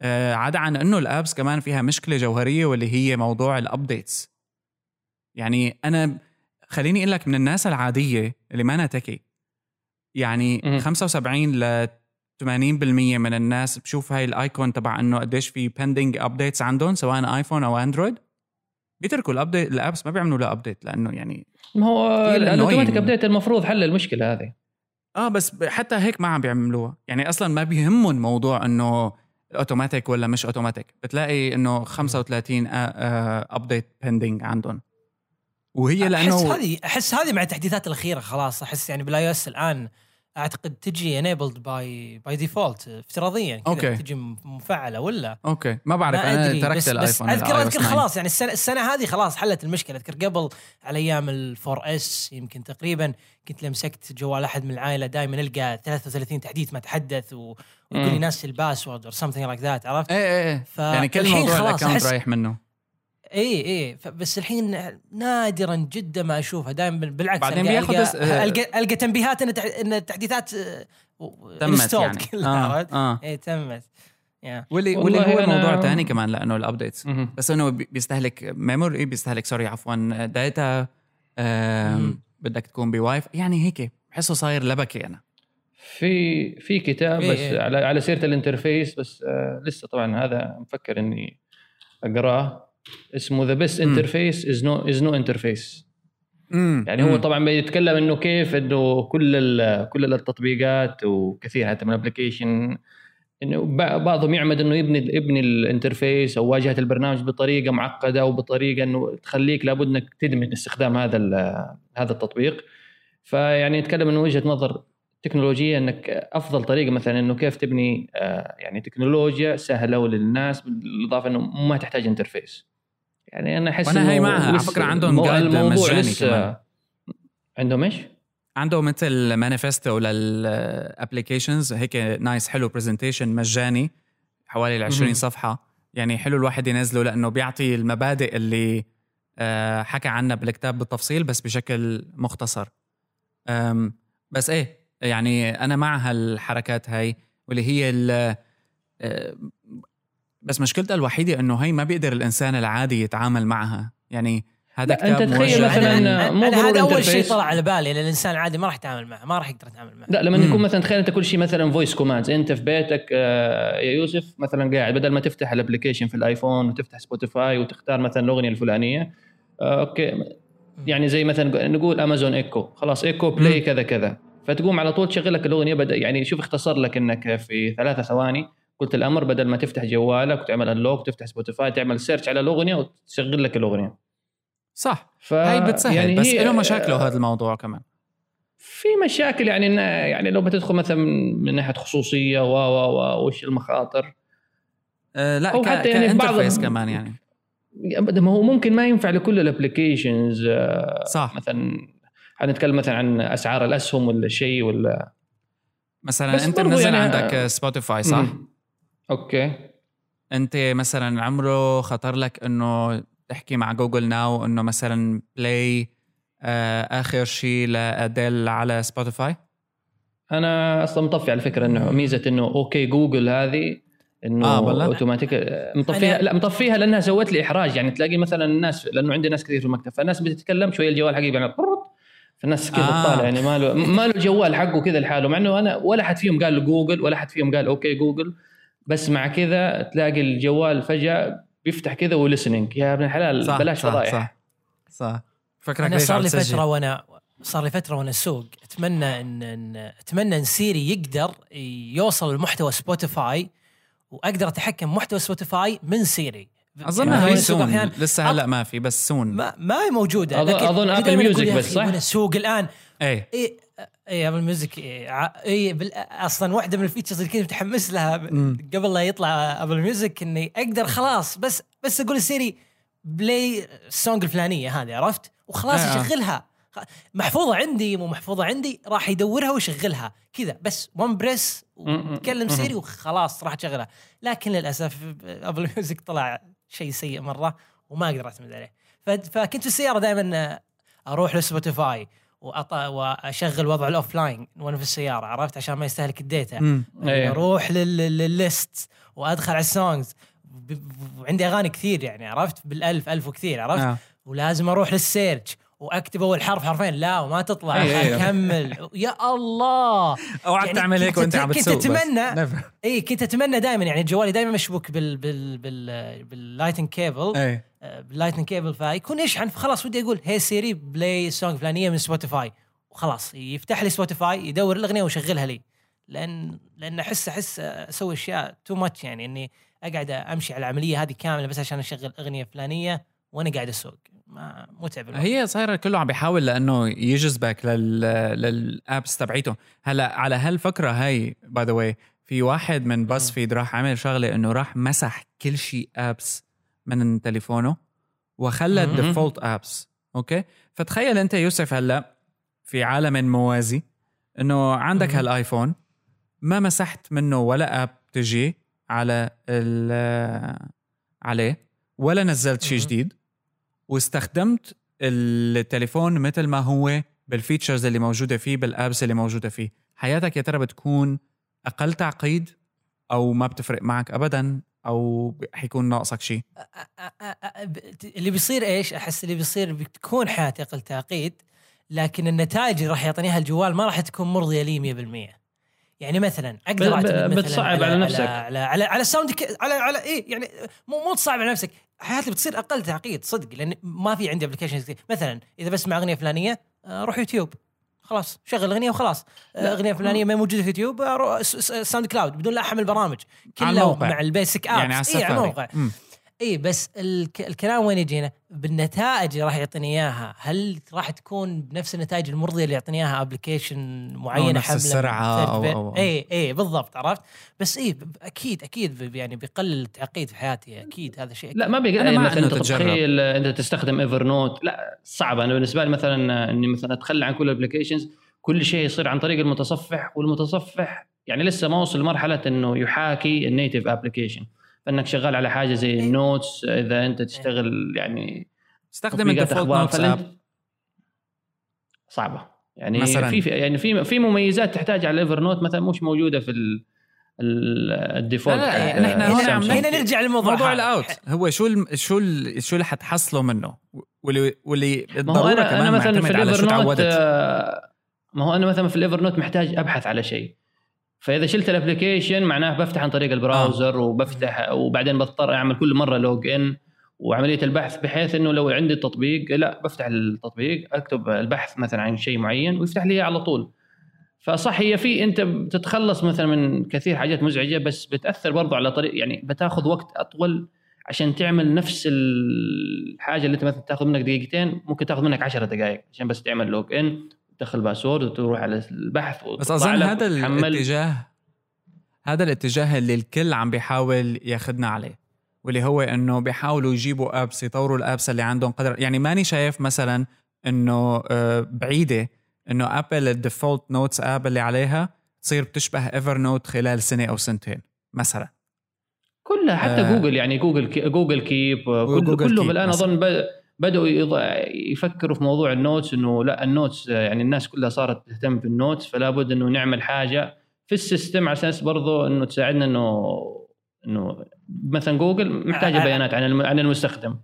آه، عدا عن إنه ال apps كمان فيها مشكلة جوهرية واللي هي موضوع ال updates يعني أنا خليني أقول لك من الناس العادية اللي ما أنا techie يعني مهم. 75 ل 80% من الناس بشوف هاي ال icon تبع إنه قديش في pending updates عندهم سواء ايفون أو اندرويد بيتركوا ال update ال apps ما بيعملوا لها update لأنه يعني ما هو ال automatic. update المفروض حل المشكلة هذه. آه بس حتى هيك ما عم بيعملوها. يعني أصلا ما بيهمهم موضوع إنه اوتوماتيك ولا مش اوتوماتيك بتلاقي إنه 35 update pending عندهم. وهي أحس لأنه هذه أحس هذه مع التحديثات الأخيرة خلاص. أحس يعني بال iOS الآن أعتقد تجي enabled by by default افتراضيا كذا أوكي. تجي مفعله ولا أوكي ما بعرف ما أنا تركت بس, بس الايفون اذكر ال أذكر 9. خلاص يعني السنة السنة هذه خلاص حلت المشكلة أذكر قبل على أيام ال 4S يمكن تقريبا كنت لما مسكت جوال أحد من العائلة دائما ألقى 33 تحديث ما تحدث و- ويقول لي مم. ناسي ال password or something like that عرفت؟ إيه إيه إيه ف- يعني كل موضوع ال account رايح منه اي اي بس الحين نادرا جدا ما أشوفها دائما بالعكس بعدين ألقى- بياخد ألقى- اس- آه. ألقى ألقى تنبيهات إن تح- إن التحديثات آه، تمت يعني كلها آه عرفت؟ آه اي تمت يا واللي واللي هو أنا- موضوع تاني كمان لأنه ال updates. بس إنه بي- بيستهلك memory بيستهلك sorry عفوا data. بدك تكون بواي فاي يعني هيك بحسه صاير laggy أنا في في كتاب بس إيه. على على سيرة ال interface بس آه لسه طبعا هذا مفكر إني أقراه اسمه The Best. Interface Is No Is No Interface يعني هو طبعا بيتكلم إنه كيف إنه كل كل التطبيقات وكثير حتى من ال application إنه بعضهم يعمد إنه يبني يبني ال interface أو واجهة البرنامج بطريقة معقدة وبطريقة إنه تخليك لابد إنك تدمن استخدام هذا هذا التطبيق. فيعني يتكلم من وجهة نظر تكنولوجية إنك أفضل طريقة مثلا إنه كيف تبني آه، يعني تكنولوجيا سهلة للناس بالإضافة إنه ما تحتاج interface يعني أنا أحس هي إنه معها. على فكرة عندهم guide مجاني كمان. عندهم إيش؟ عنده مثل manifesto لل applications هيك nice حلو presentation مجاني حوالي ال 20 مهم. صفحة يعني حلو الواحد ينزله لأنه بيعطي المبادئ اللي آه، حكى عنها بالكتاب بالتفصيل بس بشكل مختصر بس إيه يعني أنا مع هالحركات هاي واللي هي ال- آه، بس مشكلتها الوحيدة إنه هي ما بيقدر الإنسان العادي يتعامل معها. يعني هذا لا، كتاب أنت تخيل موجه مثلاً أنا, مو هذا أول شيء. طلع على بالي لأن الإنسان العادي ما راح يتعامل معه ما راح يقدر يتعامل معه. لا لما مم. يكون مثلا تخيل أنت كل شيء مثلا voice commands أنت في بيتك آه، يا يوسف مثلا قاعد بدل ما تفتح ال application في الآيفون وتفتح سبوتيفاي وتختار مثلا الأغنية الفلانية آه، أوكي. يعني زي مثلا نقول امازون ايكو خلاص ايكو play مم. كذا كذا. فتقوم على طول تشغل لك الأغنية بدا يعني شوف اختصر لك إنك في ثلاثة ثواني. قلت الأمر بدل ما تفتح جوالك وتعمل unlock وتفتح سبوتيفاي تعمل search على الأغنية وتشغل لك الأغنية. صح. ف هاي بتسهل يعني بس له مشاكله هذا الموضوع كمان. في مشاكل يعني إن- يعني لو بتدخل مثلا من ناحية خصوصية و و و وش المخاطر؟ أه لا أو ك- حتى يعني بعض- كمان يعني. ما هو ممكن ما ينفع لكل ال applications صح. مثلا حنتكلم مثلا عن أسعار الأسهم ولا شيء ولا مثلا أنت منزل يعني- عندك سبوتيفاي صح؟ مم. أوكي أنت مثلا عمره خطر لك إنه تحكي مع جوجل ناو إنه مثلا play آخر شيء لأديل على سبوتيفاي أنا أصلا مطفي على فكرة إنه ميزة إنه أوكي جوجل هذه إنه آه،؟ اوتوماتيك مطفيها أنا- لا مطفيها لأنها سوت لي إحراج يعني تلاقي مثلا الناس لأنه عندي ناس كثير في المكتب فالناس بتتكلم شوية الجوال حقي يعني فالناس كذا آه. تطالع يعني ما له ما له الجوال حقه كذا لحاله مع إنه أنا ولا حد فيهم قال جوجل ولا حد فيهم قال أوكي جوجل بس مع كذا تلاقي الجوال فجأة بيفتح كذا و listening يا ابن الحلال صح بلاش صح فضايح. صح صح. فكرك أنا صار لي؟ فترة وأنا صار لي فترة وأنا اسوق أتمنى ان, إن أتمنى إن سيري يقدر يوصل لمحتوى سبوتيفاي وأقدر أتحكم محتوى سبوتيفاي من سيري. أظن يعني هي soon. لسه هلا ما في بس soon. ما ما هي موجودة دايماً أقول ميوزك بس، صح؟ وأنا اسوق الآن. إيه. اي اي ابل ميوزك اي بال- أصلا واحدة من ال features اللي كنت متحمس لها. قبل لا يطلع ابل ميوزك إني أقدر خلاص بس بس أقول لسيري play ال song الفلانية هذه عرفت؟ وخلاص آه. يشغلها. محفوظة عندي مو محفوظة عندي راح يدورها ويشغلها. كذا بس one press وتكلم سيري وخلاص راح تشغلها. لكن للأسف ابل ميوزك طلع شيء سيء مرة وما أقدر أعتمد عليه. فكنت في السيارة دائما أروح لسبوتيفاي. وأط... وأشغل وضع ال offline وأنا في السيارة عرفت عشان ما يستهلك ال data مم. أيه. أروح لل... لل list وأدخل على ال songs ب... ب... وعندي أغاني كثير يعني عرفت بالألف ألف وكثير عرفت آه. ولازم أروح لل search وأكتب أول حرف حرفين لا وما تطلع أي- أي. أكمل يا الله أوعك يعني تعمل هيك كنت- وأنت عم كنت بتسوق بس. أتمنى- Never. اي كنت أتمنى دائما يعني جوالي دائما مشبوك بال بال بال بال lightning cable إيه بال lightning cable فيكون يشحن فخلاص ودي أقول هي سيري play song فلانيه من سبوتيفاي وخلاص يفتح لي سبوتيفاي يدور الأغنية ويشغلها لي. لأن لأن أحس أحس أسوي أشياء too much يعني إني أقعد أمشي على العملية هذه كاملة بس عشان أشغل أغنية فلانية وأنا قاعد أسوق. ما متعب الوقت. هي صايرة كله عم بيحاول لأنه يجذبك لل لل apps تبعيته. هلأ على هالفكرة هاي by the way في واحد من باس فيد راح عمل شغلة إنه راح مسح كل شيء apps من تليفونه وخلى. ال default apps أوكي فتخيل أنت يوسف هلأ في عالم موازي إنه عندك. هالآيفون ما مسحت منه ولا app تجي على ال عليه ولا نزلت شيء. جديد واستخدمت التليفون مثل ما هو بال features اللي موجودة فيه بال apps اللي موجودة فيه حياتك يا ترى بتكون أقل تعقيد أو ما بتفرق معك ابدا أو حيكون ناقصك شيء؟ اللي بيصير إيش؟ أحس اللي بيصير بتكون حياتي أقل تعقيد لكن النتائج اللي راح يعطينيها الجوال ما راح تكون مرضية لي 100% يعني مثلا أقدر أعتمد مثلا بتصعب على نفسك. على على على, على ال sound c- على على إيه يعني مو مو تصعب على نفسك. حياتي بتصير أقل تعقيد صدق لأن ما في عندي ابلكيشنز كثير. مثلا إذا بسمع أغنية فلانية آه، أروح يوتيوب. خلاص شغل أغنية وخلاص. آه، أغنية فلانية ما موجودة في يوتيوب س- ساوند كلاود بدون لا أحمل برامج. كلها. مع البيسك أبس. يعني على إيه على الموقع. إي بس الك... الكلام وين يجينا؟ بالنتائج اللي راح يعطيني إياها، هل راح تكون بنفس النتائج المرضية اللي يعطيني إياها ابلكيشن معينة نفس حملة third أو-؟ أو- إي إي بالضبط عرفت؟ بس إي أكيد أكيد يعني بيقلل التعقيد في حياتي أكيد هذا شيء لا ما أنا يعني مثلا أنت. تتخيل أنت تستخدم ايفر نوت لا صعب أنا بالنسبة لي مثلا إني مثلا أتخلى عن كل ال applications كل شيء يصير عن طريق المتصفح والمتصفح يعني لسه ما وصل لمرحله إنه يحاكي ال native application فإنك شغال على حاجة زي ال notes إذا أنت تشتغل يعني استخدم أخبار، notes app صعبة. يعني مثلاً. في في- يعني في في مميزات تحتاج على الايفر نوت مثلا مش موجودة في ال- ال- الديفولت لا، لا، نحن هون سامسونج. عم هنا, هنا نرجع للموضوع. موضوع. الاوت هو شو الم... شو ال... شو اللي حتحصله منه؟ واللي واللي بالضرورة أنا كمان أنا مثلا في على شو الايفر نوت تعودت. آه، ما هو أنا مثلا في الايفر نوت محتاج أبحث على شيء. فإذا شلت الابلكيشن معناه بفتح عن طريق البراوزر وبفتح وبعدين بضطر أعمل كل مرة لوج ان وعملية البحث بحيث إنه لو عندي التطبيق لا بفتح التطبيق أكتب البحث مثلا عن شيء معين ويفتح لي على طول. فصح هي في أنت بتتخلص مثلا من كثير حاجات مزعجة بس بتأثر برضو على طريق يعني بتاخذ وقت أطول عشان تعمل نفس الحاجة اللي أنت مثلا تاخذ منك دقيقتين ممكن تاخذ منك 10 دقائق عشان بس تعمل log in تدخل password وتروح على البحث بس أظن هذا. الاتجاه هذا الاتجاه اللي الكل عم بيحاول ياخذنا عليه واللي هو إنه بيحاولوا يجيبوا apps يطوروا ال apps اللي عندهم قدر يعني ماني شايف مثلا إنه آه، بعيدة إنه ابل ال default notes app اللي عليها تصير بتشبه ايفر نوت خلال سنة أو سنتين مثلا كلها حتى آه. جوجل يعني جوجل كي جوجل كيب كل كلهم كيب الآن مثلاً. أظن بدأوا يفكروا في موضوع ال notes إنه لا ال notes آه، يعني الناس كلها صارت تهتم بال notes فلا بد إنه نعمل حاجة في ال system على أساس برضو إنه تساعدنا إنه إنه مثلا جوجل محتاجة آه. بيانات عن عن المستخدم.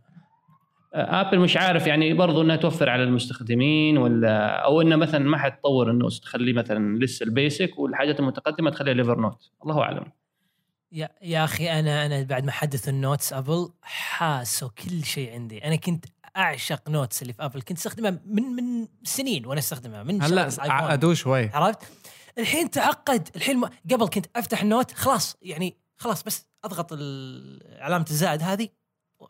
آه، آبل مش عارف يعني برضو إنها توفر على المستخدمين ولا أو انها مثلا ما حتطور ال notes تخليه مثلا لسه ال basic والحاجات المتقدمة تخليها ليفر نوت الله أعلم. يا, يا أخي أنا أنا بعد ما حدث ال notes أبل حاسوا كل شيء عندي. أنا كنت أعشق notes اللي في ابل كنت أستخدمها من من سنين وأنا أستخدمها من هلا. عقدوه شوي. عرفت؟ الحين تعقد الحين ما قبل كنت أفتح ال note خلاص يعني خلاص بس أضغط علامة الزائد هذه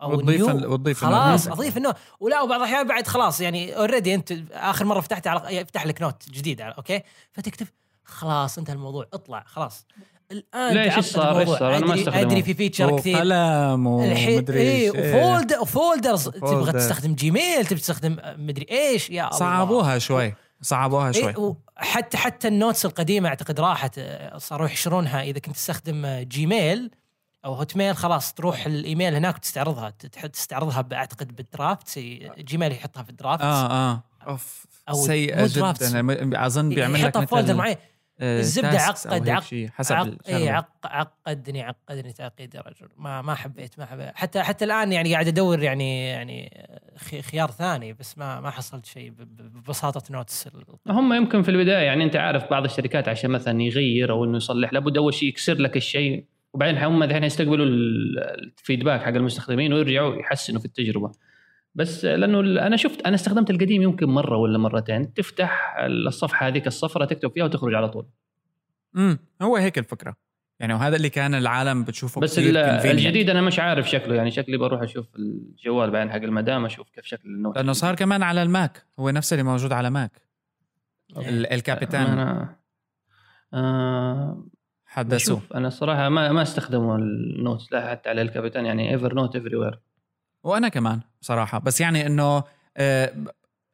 أو وتضيف ال- وتضيف خلاص ال note. أضيف ال note ولا وبعض الأحيان بعد خلاص يعني already أنت آخر مرة فتحت على يفتح لك note جديد على- أوكي؟ فتكتب خلاص انتهى الموضوع اطلع خلاص. الآن ليش؟ إيش صار؟ إيش صار؟ أنا ما أدري- أستخدمه. ادري في feature كثير وقلم ومدري إيه إيش إيه. و fold و folders تبغى و folder. تستخدم جيميل تبي تستخدم مدري إيش يا الله صعبوها شوي صعبوها شوي إيه وحتى حتى ال notes القديمة أعتقد راحت آه، صاروا يحشرونها إذا كنت تستخدم آه، جيميل أو هوت ميل خلاص تروح الإيميل هناك وتستعرضها تتح- تستعرضها أعتقد بالدرافت سي- جيميل يحطها في الدرافت آه آه اوف أو سيئة. جدا أظن بيعمل لك يحطها في فولدر معين آه، أو عقد- هيك عق- شيء حسب عق... إيه عق... عقدني عقدني تعقيد يا رجل. ما ما حبيت ما حبيت. حتى حتى الآن يعني قاعد أدور يعني يعني خي- خيار ثاني بس ما ما حصلت شيء ببساطة نوتس هم يمكن في البداية يعني أنت عارف بعض الشركات عشان مثلا يغير أو إنه يصلح لابد أول شيء يكسر لك الشيء وبعدين هم الحين يستقبلوا ال- ال feedback حق المستخدمين ويرجعوا يحسنوا في التجربة. بس لأنه أنا شفت أنا استخدمت القديم يمكن مرة ولا مرتين. تفتح الصفحة هذيك الصفرة تكتب فيها وتخرج على طول. امم هو هيك الفكرة. يعني وهذا اللي كان العالم بتشوفه بس. الجديد أنا مش عارف شكله. يعني شكلي بروح أشوف الجوال بعدين حق المدام أشوف كيف شكل ال note لأنه صار كمان على الماك. هو نفس اللي موجود على ماك. ال- الكابيتان أنا آه حدثوه. أنا صراحة ما ما استخدموا ال note لا حتى على الكابيتان يعني ايفر نوت everywhere وأنا كمان بصراحة. بس يعني إنه آه،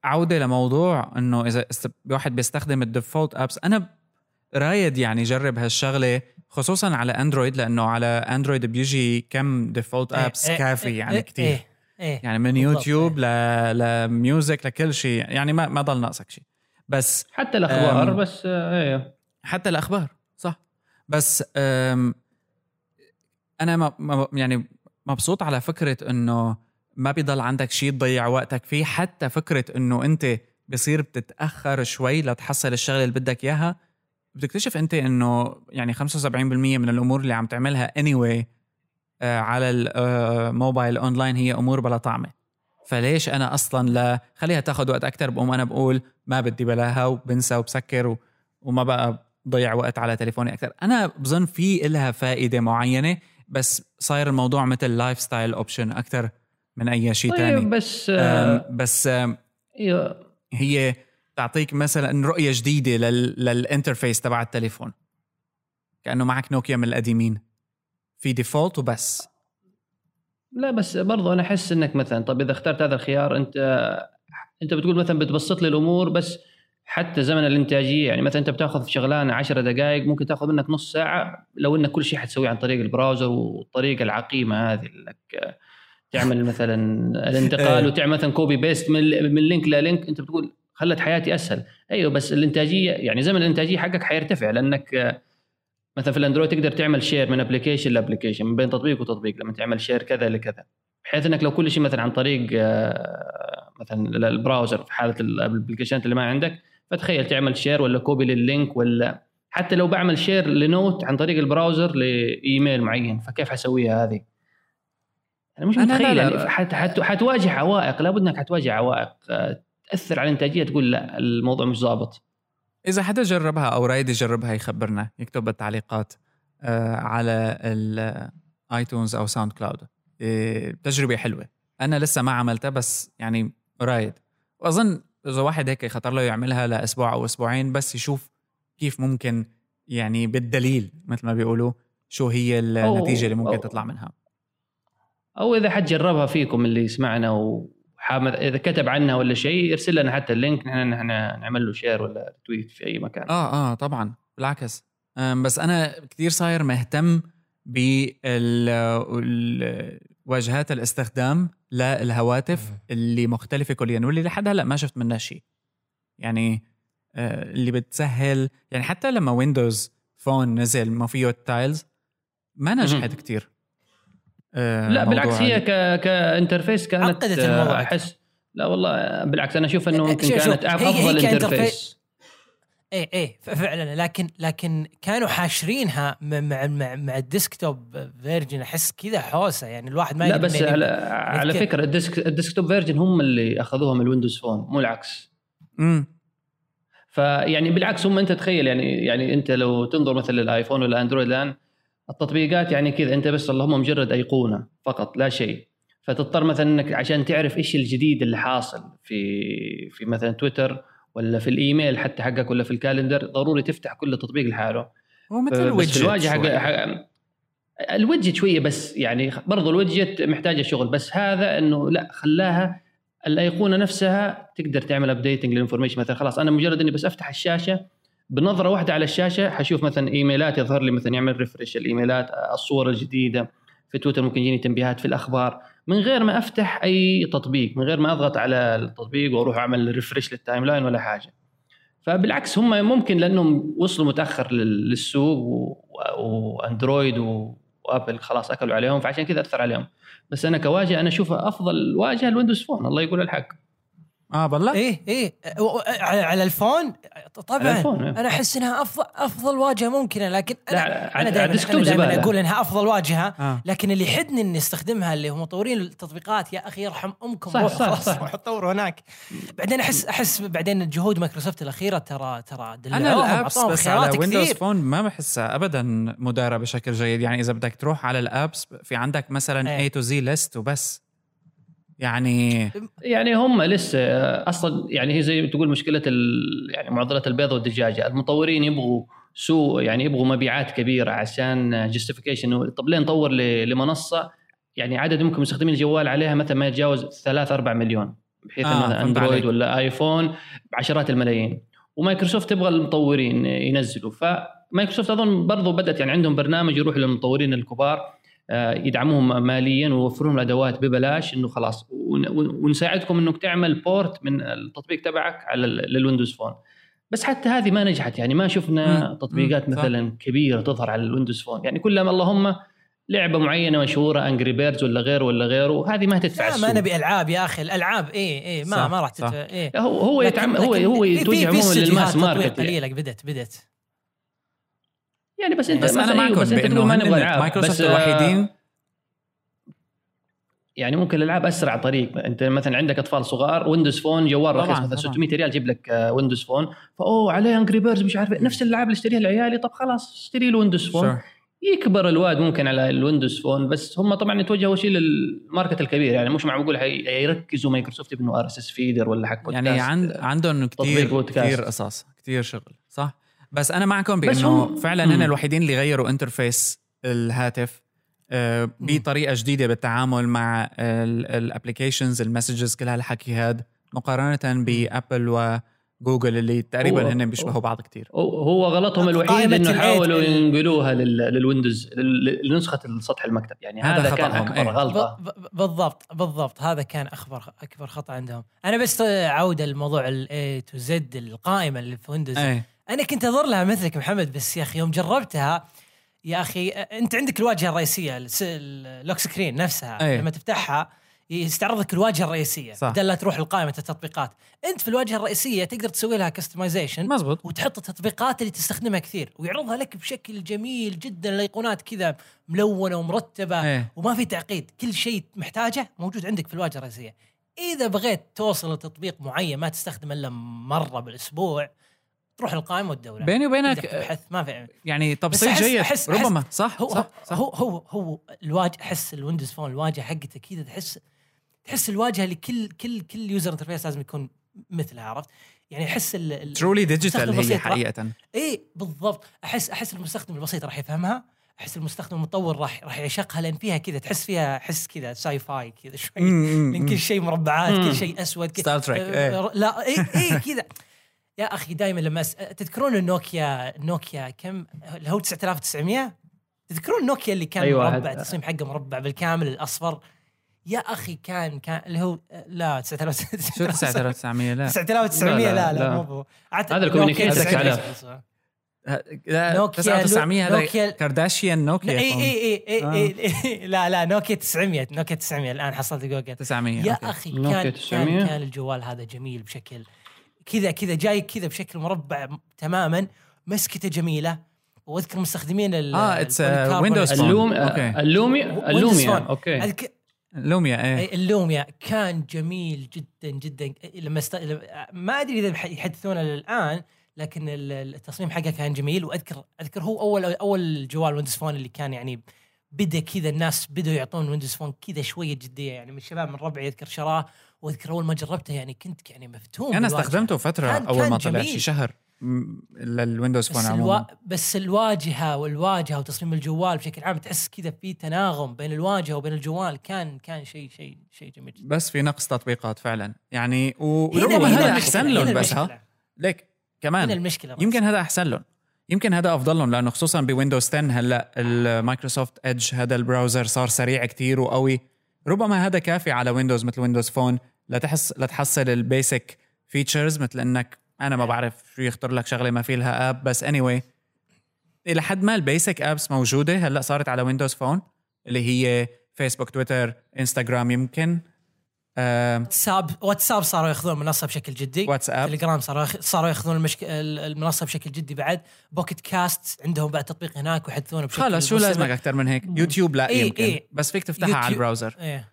عودة لموضوع إنه إذا است- واحد بيستخدم ال default apps. أنا رايد يعني جرب هالشغلة خصوصا على أندرويد لأنه على أندرويد بيجي كم default إيه، apps إيه، كافي إيه، يعني إيه، كتير. إيه، إيه. يعني من يوتيوب ل... ل music لكل شيء. يعني ما ما ضل ناقصك شيء. بس حتى الأخبار. بس آه إيه. حتى الأخبار صح. بس أنا ما ما- يعني مبسوط على فكرة إنه ما بيضل عندك شيء تضيع وقتك فيه حتى فكرة إنه أنت بصير بتتأخر شوي لتحصل الشغلة اللي بدك إياها بتكتشف أنت إنه يعني 75% من الأمور اللي عم تعملها anyway آه، على الموبايل اونلاين هي أمور بلا طعمة فليش أنا أصلا لا خليها تاخذ وقت أكثر بقوم أنا بقول ما بدي بلاها وبنسى وبسكر. وما بقى ضيع وقت على تليفوني أكثر أنا بظن في إلها فائدة معينة بس صاير الموضوع مثل lifestyle option أكثر من أي شيء طيب ثاني بس آه بس آم، أيوه هي تعطيك مثلا رؤية جديدة لل... لل interface تبع التليفون. كأنه معك نوكيا من القديمين. في default وبس. لا بس برضو أنا أحس إنك مثلا طب إذا اخترت هذا الخيار أنت أنت بتقول مثلا بتبسط لي الأمور بس حتى زمن الإنتاجية يعني مثلا أنت بتأخذ في شغلانة 10 دقائق ممكن تأخذ منك نص ساعة لو إنك كل شيء حتسويه عن طريق ال browser والطريقة العقيمة هذه إنك تعمل مثلا الانتقال إيه. وتعمل مثلا copy paste من من link ل link أنت بتقول خلت حياتي أسهل أيوه بس الإنتاجية يعني زمن الإنتاجية حقك حيرتفع لأنك مثلا في الأندرويد تقدر تعمل share من application ل application من بين تطبيق وتطبيق لما تعمل share كذا لكذا بحيث إنك لو كل شيء مثلا عن طريق آه، مثلا ال browser في حالة الابلكيشنات اللي ما عندك فتخيل تعمل share ولا copy لل link ولا حتى لو بعمل share ل note عن طريق ال browser ل email معين. فكيف حسويها هذه؟ أنا مش أنا متخيل. يعني حت حت حتواجه عوائق. لابد إنك حتواجه عوائق. تأثر على الانتاجيه تقول لا الموضوع مش ظابط إذا حدا جربها أو رايد يجربها يخبرنا. يكتب بالتعليقات آه، على الايتونز أو ساوند كلاود. إيه، تجربة حلوة. أنا لسه ما عملتها بس يعني رايد. وأظن إذا واحد هيك خطر له يعملها لأسبوع أو أسبوعين بس يشوف كيف ممكن يعني بالدليل مثل ما بيقولوا شو هي النتيجة اللي ممكن أو- تطلع منها. أو إذا حد جربها فيكم اللي يسمعنا وحامد إذا كتب عنها ولا شيء يرسل لنا حتى ال link نحن نحن نعمل له share ولا tweet في أي مكان. آه آه طبعا بالعكس. بس أنا كثير صاير مهتم بواجهات الاستخدام للهواتف اللي مختلفة كليا واللي لحد هلا ما شفت منها شيء. يعني آه، اللي بتسهل يعني حتى لما ويندوز فون نزل ما فيه ال tiles ما نجحت. كثير آه، لا بالعكس هي ك... ك interface كانت عقدت الموضوع آه، احس لا والله بالعكس أنا أشوف إنه يمكن كانت أفضل interface. إيه إيه فعلا لكن لكن كانوا حاشرينها مع مع, مع ال desktop version أحس كذا حوسة يعني الواحد ما لا بس على. على؟ فكرة ال desk ال desktop version هم اللي أخذوها من الويندوز فون مو العكس مم. فيعني بالعكس هم أنت تخيل يعني يعني أنت لو تنظر مثلا للآيفون ولا أندرويد الآن التطبيقات يعني كذا أنت بس اللهم مجرد أيقونة فقط لا شيء فتضطر مثلا إنك عشان تعرف إيش الجديد اللي حاصل في في مثلا تويتر ولا في الإيميل حتى حقك ولا في ال calendar ضروري تفتح كل تطبيق لحاله. هو مثل في ال widget الواجهة حق. حق- ال widget شوية بس يعني برضو ال widget محتاجة شغل بس هذا إنه لا خلاها الأيقونة نفسها تقدر تعمل updating لل information مثلا خلاص أنا مجرد إني بس أفتح الشاشة بنظرة واحدة على الشاشة حشوف مثلا إيميلات يظهر لي مثلا يعمل refresh الإيميلات الصور الجديدة في تويتر ممكن يجيني تنبيهات في الأخبار. من غير ما أفتح أي تطبيق من غير ما أضغط على التطبيق وأروح أعمل refresh لل timeline ولا حاجة. فبالعكس هم ممكن لأنهم وصلوا متأخر لل- للسوق وأندرويد و- وأبل خلاص أكلوا عليهم فعشان كذا أثر عليهم. بس أنا كواجهه أنا اشوفها أفضل واجهه الويندوز فون الله يقول الحق. آه بالله؟ إيه إيه على ال phone طبعا إيه. أنا أحس إنها افضل أفضل واجهة ممكنة لكن أنا لا، أنا دائما أنا دائما. أقول إنها أفضل واجهة آه. لكن اللي يحدني إني أستخدمها اللي هم مطورين التطبيقات يا أخي يرحم أمكم صح، صح، خلاص صح. روحوا طوروا هناك بعدين أحس أحس بعدين جهود مايكروسوفت الأخيرة ترى ترى أنا ال apps بس على ويندوز فون ما بحسها ابدا مدارة بشكل جيد يعني إذا بدك تروح على ال apps في عندك مثلا. A to Z list وبس يعني يعني هم لسه أصلا يعني هي زي تقول مشكلة. يعني معضلة البيض والدجاجة المطورين يبغوا سوق يعني يبغوا مبيعات كبيرة عشان justification طب ليه نطور. لمنصة يعني عدد ممكن مستخدمين الجوال عليها مثلا ما يتجاوز 3 4 مليون بحيث آه، فهمت اندرويد عليك. ولا ايفون بعشرات الملايين ومايكروسوفت تبغى المطورين ينزلوا فمايكروسوفت أظن برضو بدأت يعني عندهم برنامج يروح للمطورين الكبار يدعموهم ماليا ويوفرون لهم الأدوات ببلاش إنه خلاص ون- ون- ونساعدكم إنك تعمل port من التطبيق تبعك على للويندوز فون بس حتى هذه ما نجحت يعني ما شفنا مم. تطبيقات مم. صح. مثلا كبيرة تظهر على الويندوز فون يعني كلها اللهم لعبة معينة مشهورة Angry Birds ولا غيره ولا غيره هذه ما تدفع لا ما. نبي ألعاب يا أخي الألعاب إيه إيه ما صح، ما راح. تت... إيه هو هو يتعم هو هو يتوجه عموما لل mass market يعني. قليلة بدت بدت يعني بس أنت بس أنا مثلاً- معكم بس أنت ما نبغى العاب مايكروسوفت آه، الوحيدين يعني ممكن الألعاب أسرع طريق أنت مثلا عندك أطفال صغار Windows Phone جوال رخيص مثلا طبعاً. 600 ريال يجيب لك آه، Windows Phone فأوه عليه Angry Birds مش عارف إيه. نفس الالعاب اللي اشتريها لعيالي طب خلاص اشتري له Windows Phone Sure. يكبر الواد ممكن على ال Windows Phone بس هم طبعا يتوجهوا شيء لل market الكبير يعني مش معقول يركزوا مايكروسوفت بانه RSS feeder ولا حق يعني بودكاست. عند عندهم كثير. كثير قصص كثير شغل بس أنا معكم بأنه هم- فعلا. هن الوحيدين اللي غيروا interface الهاتف آه، بطريقة جديدة بالتعامل مع ال applications ال messages كل هالحكي هاد مقارنه ب Apple وجوجل اللي تقريبا هن بيشبهوا بعض كثير هو- غلطهم الوحيد إنه حاولوا ينقلوها لل- لل Windows لل- لنسخة السطح المكتب. يعني هذا هذا, كان أكبر إيه. غلطة. بالضبط بالضبط. هذا كان اكبر أكبر خطأ عندهم. أنا بس عودة لموضوع ال A to Z القائمة اللي في Windows إيه. أنا كنت انظر لها مثلك محمد بس يا أخي يوم جربتها يا أخي أنت عندك الواجهة الرئيسية ال lock screen نفسها أي. لما تفتحها يستعرض لك الواجهة الرئيسية صح. بدل لا تروح لقائمه التطبيقات. أنت في الواجهة الرئيسية تقدر تسوي لها customization مزبوط. وتحط التطبيقات اللي تستخدمها كثير ويعرضها لك بشكل جميل جدا الايقونات كذا ملونة ومرتبة إيه وما في تعقيد. كل شيء محتاجه موجود عندك في الواجهة الرئيسية. إذا بغيت توصل لتطبيق معين ما تستخدمه إلا مرة بالأسبوع تروح القائمة وتدور بيني وبينك تبحث ما في يعني بس تبسيط أحس- جيد أحس- ربما. صح هو صح, صح. هو هو هو الواجهه أحس ال Windows Phone الواجهة حقته كذا تحس تحس الواجهة اللي كل كل كل user interface لازم يكون مثلها عرفت؟ يعني أحس truly digital هي حقيقة. اي بالضبط. احس أحس المستخدم البسيط راح يفهمها. أحس المستخدم المطور راح راح يعشقها لأن فيها كذا تحس فيها حس كذا sci-fi كذا شوي. من كل شيء مربعات. كل شيء أسود Star Trek آه، لا اي اي كذا. يا أخي دائما لما أس... تذكرون النوكيا نوكيا كم اللي هو 9900 تذكرون النوكيا اللي كان أيوة، مربع التصميم حقه مربع بالكامل الأصفر يا أخي كان كان اللي هو لا 9000 شو 9900 لا 9900 لا لا، لا, لا. مو هو هذا الكوميونيكيشن نوكيا 9000. 9000. لا نوكيا 9900 نوكيا- هذا كارداشيان نوكيا إي. إي إي إي آه. إي لا لا نوكيا 900 نوكيا 900 الآن حصلت جوجل 900 يا. أخي نوكيا كان 900. كان كان الجوال هذا جميل بشكل كذا كذا جاي كذا بشكل مربع تماما. مسكته جميلة. وأذكر مستخدمين ال آه، ال polycarbonate. Windows Phone. اللوم أوكي. اللوميا اللوميا. أوكي أذك- لوميا إيه. اللوميا. كان جميل جدا جدا. لما است... لما- ما أدري إذا يحدثونه الان لكن ال- التصميم حقه كان جميل. واذكر أذكر هو اول أول جوال Windows Phone اللي كان يعني بدا كذا الناس بدوا يعطون Windows Phone كذا شوية جدية. يعني من الشباب من ربعي يذكر شراه. واذكر أول ما جربته يعني كنت يعني مفتون أنا. استخدمته فترة كان- أول كان ما طلع. شي شهر لل Windows Phone بس, عموما الوا... بس الواجهة والواجهة وتصميم الجوال بشكل عام تحس كذا في تناغم بين الواجهة وبين الجوال. كان كان شيء شيء شيء جميل جدا. بس في نقص تطبيقات فعلا. يعني و- هنا- وربما هنا هذا أحسن هنا لهم بس. ها؟ ليك هنا كمان المشكلة بس. يمكن هذا أحسن لهم يمكن هذا أفضل لهم لأنه خصوصا ب Windows 10 هلأ ال Microsoft Edge هذا ال browser صار سريع كتير وقوي. ربما هذا كافي على Windows مثل Windows Phone. لتحس لتحصل ال basic features مثل إنك أنا ما بعرف شو يخطر لك شغلة ما في لها app بس اني anyway. إلى حد ما ال basic apps موجودة. هلأ صارت على Windows Phone اللي هي فيسبوك تويتر انستغرام يمكن. واتساب واتساب صاروا ياخذون المنصه بشكل جدي. واتساب. تليجرام صاروا صاروا ياخذون المشك... ال- المنصة بشكل جدي بعد. Pocket Casts عندهم بعد تطبيق هناك ويحدثونه بشكل خلص شو. لازمك أكثر من هيك؟ يوتيوب لا إيه، يمكن. إيه. بس فيك تفتحها على. ال browser. إيه.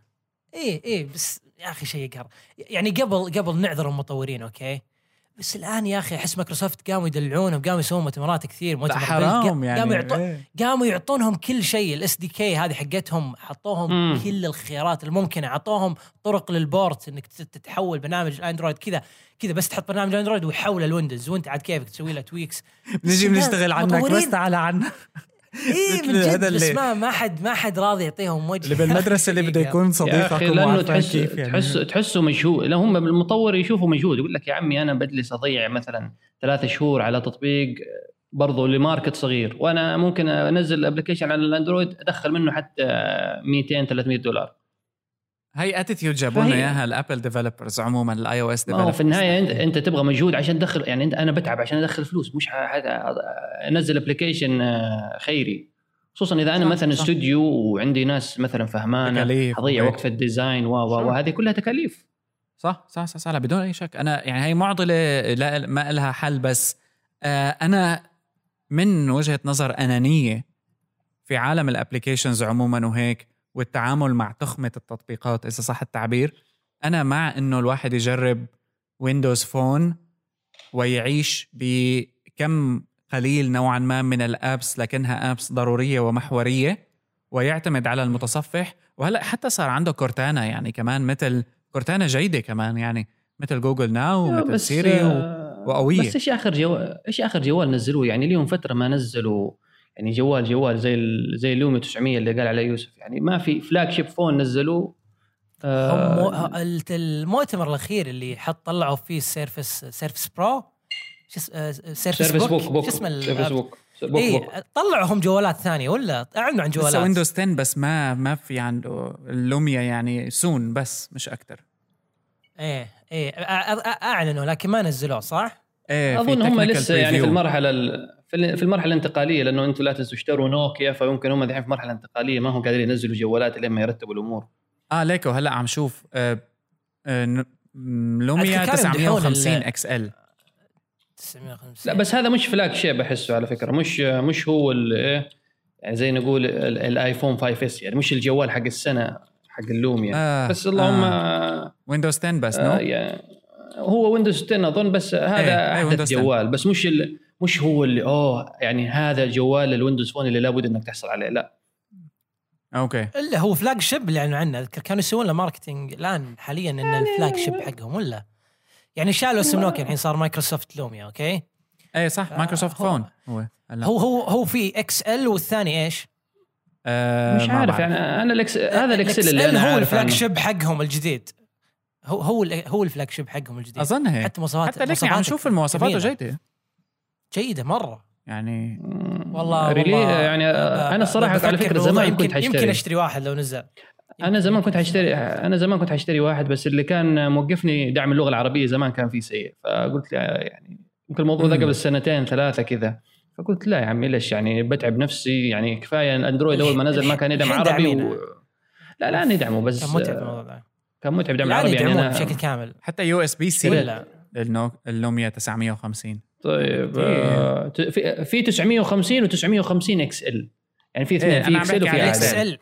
إيه إيه بس يا أخي شيء يقهر يعني قبل قبل نعذر المطورين أوكي بس الآن يا أخي أحس مايكروسوفت قاموا يدلعونهم قاموا يسوون مؤتمرات كثير لا مؤتمر حرام يعني قاموا يعطون إيه. قاموا يعطونهم كل شيء ال SDK هذه حقتهم حطوهم. كل الخيارات الممكنة اعطوهم طرق لل port إنك تت- تتحول برنامج الاندرويد كذا كذا بس تحط برنامج الاندرويد ويحوله ال Windows وانت عاد كيفك تسوي له tweaks نجي بنشتغل عنك بس. تعال عنا إيه مثل من جد هذا بس اللي- ما ما حد ما حد راضي يعطيهم وجه. اللي بالمدرسة اللي بده يكون صديقك لأنه تحس كيف يعني؟ تحس تحسه مجهود لا هم المطور يشوفوا مجهود يقول لك يا عمي أنا بجلس اضيع مثلا ثلاثة شهور على تطبيق برضو ل market صغير وأنا ممكن أنزل application على الأندرويد أدخل منه حتى 200 300 دولار. هي attitude جابوا لنا إياها ال Apple developers عموما ال iOS هو في النهاية انت أنت تبغى مجهود عشان تدخل يعني انت أنا بتعب عشان أدخل فلوس مش أنزل application خيري خصوصا إذا أنا صح، مثلا. استوديو وعندي ناس مثلا فهمانة تكاليف اضيع. وقت في ال design و و. وهذه كلها تكاليف صح صح صح, صح لا بدون أي شك أنا يعني هي معضلة لا ما لها حل بس آه أنا من وجهة نظر أنانية في عالم ال applications عموما وهيك والتعامل مع تخمة التطبيقات إذا صح التعبير. أنا مع إنه الواحد يجرب Windows Phone ويعيش بكم قليل نوعا ما من ال apps لكنها apps ضرورية ومحورية ويعتمد على المتصفح. وهلأ حتى صار عنده كورتانا يعني كمان مثل كورتانا جيدة كمان يعني مثل جوجل ناو ومثل بس سيري و... وقوية. بس إيش آخر جوال إيش آخر جوال نزلوه؟ يعني ليهم فترة ما نزلوا يعني جوال جوال زي. زي اللومي 900 اللي قال عليه يوسف يعني ما في flagship phone نزلوه هم مو- آه المؤتمر الأخير اللي حط طلعوا فيه Surface Surface Pro Surface Book Book شو اسمه Surface Book Book اي Book طلعوا هم جوالات ثانية ولا أعلنوا عن لسه جوالات Windows 10 بس ما ما في عنده اللوميا يعني soon بس مش أكثر إيه إيه أعلنوا لكن ما نزلوه صح؟ إيه في أظن هم لسه يعني في. المرحلة ال- في ال- في المرحلة الانتقالية لأنه أنتم لا تنسوا اشتروا نوكيا فيمكن هم الحين في مرحلة انتقالية ما هم قادرين ينزلوا جوالات لين ما يرتبوا الأمور. آه ليكو هلا عم شوف آه آه لوميا أذكر كانوا يمدحون 950 ال- إكس إل. 950 لا بس هذا مش flagship احسه على فكرة مش مش هو ال- إيه يعني زي نقول ال- الآيفون 5S يعني مش الجوال حق السنة حق اللوميا آه بس اللهم آه. Windows 10 بس آه no يعني هو Windows 10 أظن بس هذا إيه، إيه، أحدث 10. جوال بس مش ال... مش هو اللي اوه يعني هذا الجوال ال Windows Phone اللي لابد إنك تحصل عليه لا. أوكي. إلا هو فلاج شيب اللي أعلنوا عنه اذكر كانوا يسوون له ماركتينج الآن حاليا إن الفلاج شيب حقهم ولا؟ يعني شالوا اسم نوكيا الحين صار مايكروسوفت لوميا أوكي؟ إيه صح آه، مايكروسوفت هو- فون هو هو هو هو في إكس إل والثاني إيش؟ آه مش عارف. يعني أنا الإكس... هذا الاكسل اللي إل أنا هو الفلاج. شيب حقهم الجديد. هو هو هو الفلاج شيب حقهم الجديد. أظن هيك. حتى مواصفات حتى عم مواصفاتك نشوف المواصفات. جيده جيدة مرة. يعني والله really والله. يعني أنا الصراحه على فكرة زمان يمكن كنت حاشتري يمكن أشتري واحد لو نزل. أنا زمان كنت حاشتري أنا زمان كنت حاشتري واحد بس اللي كان موقفني دعم اللغة العربية زمان كان فيه سيء. فقلت يعني يمكن الموضوع ده مم. قبل سنتين ثلاثة كذا. فقلت لا يا عمي ليش يعني بتعب نفسي؟ يعني كفاية الأندرويد أول ما نزل ما كان يدعم عربي. و... لا لا ندعمه بس كان متعب الموضوع ذا كان متعب دعم عربي يعني أنا بشكل كامل. حتى USB-C ولا؟ اللوميا 950 طيب. آه، ت- في في 950 و950 XL يعني في اثنين إيه، في XL وفي. عادي إل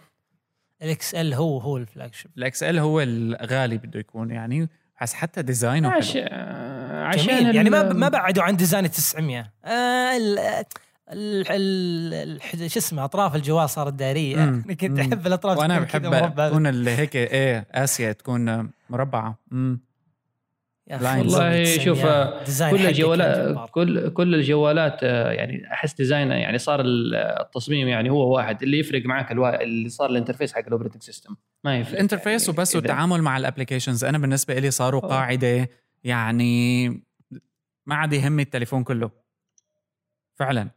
ال XL هو هو ال flagship ال XL هو الغالي بده يكون يعني بس حتى design ه عش... حلو آه، عشان جميل يعني ما ما بعدوا عن design ال 900 آه ال ال ال ال- شو اسمه أطراف الجوال صارت دائريه مم. أنا كنت مم. أحب الأطراف وأنا بحب. تكون اللي هيك إيه آسيا تكون مربعة امم لاين. والله 900 شوف كل الجوالات. كل كل الجوالات آه، يعني أحس design يعني صار ال- التصميم يعني هو واحد اللي يفرق معك الوا... اللي صار ال interface حق ال operating system ما يفرق. ال interface يعني وبس والتعامل مع ال applications أنا بالنسبة لي صاروا آه. قاعدة يعني ما عاد يهمني التليفون كله. فعلا.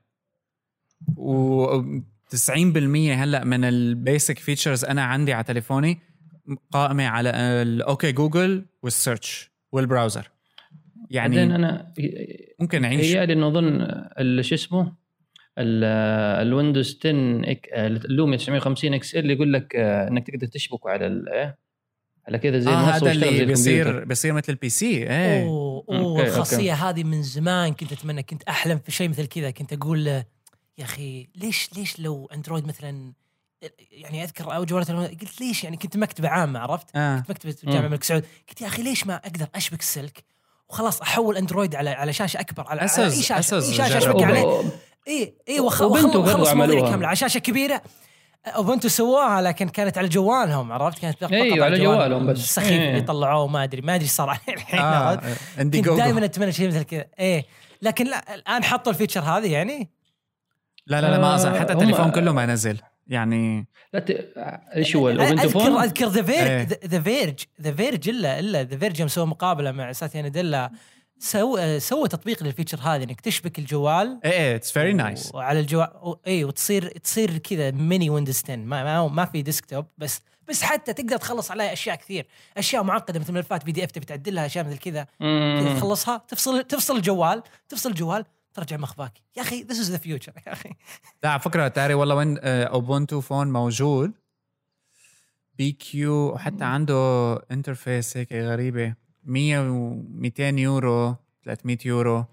و 90% هلأ من ال basic features أنا عندي على تليفوني قائمة على ال Okay Google وال search وال browser بعدين يعني أنا ممكن نعيش هي انه أظن شو اسمه ال- ال Windows 10 X- اللوميا 950 XL يقول لك آه، إنك تقدر تشبكه على ال- إيه؟ على كذا زي آه هذا اللي. بيصير بيصير مثل ال PC إيه أوه okay. الخاصية هذه من زمان كنت أتمنى كنت أحلم في شيء مثل كذا كنت أقول له، يا أخي ليش ليش لو اندرويد مثلا يعني أذكر أو جوالات قلت ليش يعني كنت مكتبة عامة عرفت؟ آه كنت مكتبة الجامعة مم. الملك سعود قلت يا أخي ليش ما أقدر أشبك السلك وخلاص أحول أندرويد على على شاشة أكبر على, على أسوس- أي شاشة أسوس أي شاشة. أشبك عليه وب- إي إي وخلص مواضيع. كاملة على شاشة كبيرة أوبنتو سواها لكن كانت على جوالهم عرفت كانت فقط أيوة، على جوالهم بس. السخيف إيه. اللي طلعوه ما أدري ما أدري إيش صار عليه الحين عرفت؟ عندي كنت دائما أتمنى شيء مثل كذا إيه لكن لا الآن حطوا الفيتشر هذه يعني لا لا لا ما اظن حتى هم- التليفون كله ما نزل يعني لا ت... إيش هو ال Ubuntu اذكر phone؟ أذكر The. Verge The Verge The Verge الا إلا The Verge يوم سووا مقابلة مع ساتيا ناديلا سوى سوى تطبيق لل feature هذه إنك تشبك الجوال. إيه إيه it's very nice وعلى الجوال و- اي وتصير تصير كذا mini Windows 10 ما ما, ما في desktop بس بس حتى تقدر تخلص عليها أشياء كثير. أشياء معقدة مثل ملفات PDF تبي تعدلها أشياء مثل كذا. تخلصها تفصل تفصل الجوال تفصل الجوال ترجع مخفاك يا أخي ذيس از ذا فيوتشر يا أخي. لا على فكرة تاري والله وين اوبونتو فون موجود؟ بي كيو وحتى عنده انترفيس هيك غريبة. 100 و 200 يورو 300 يورو.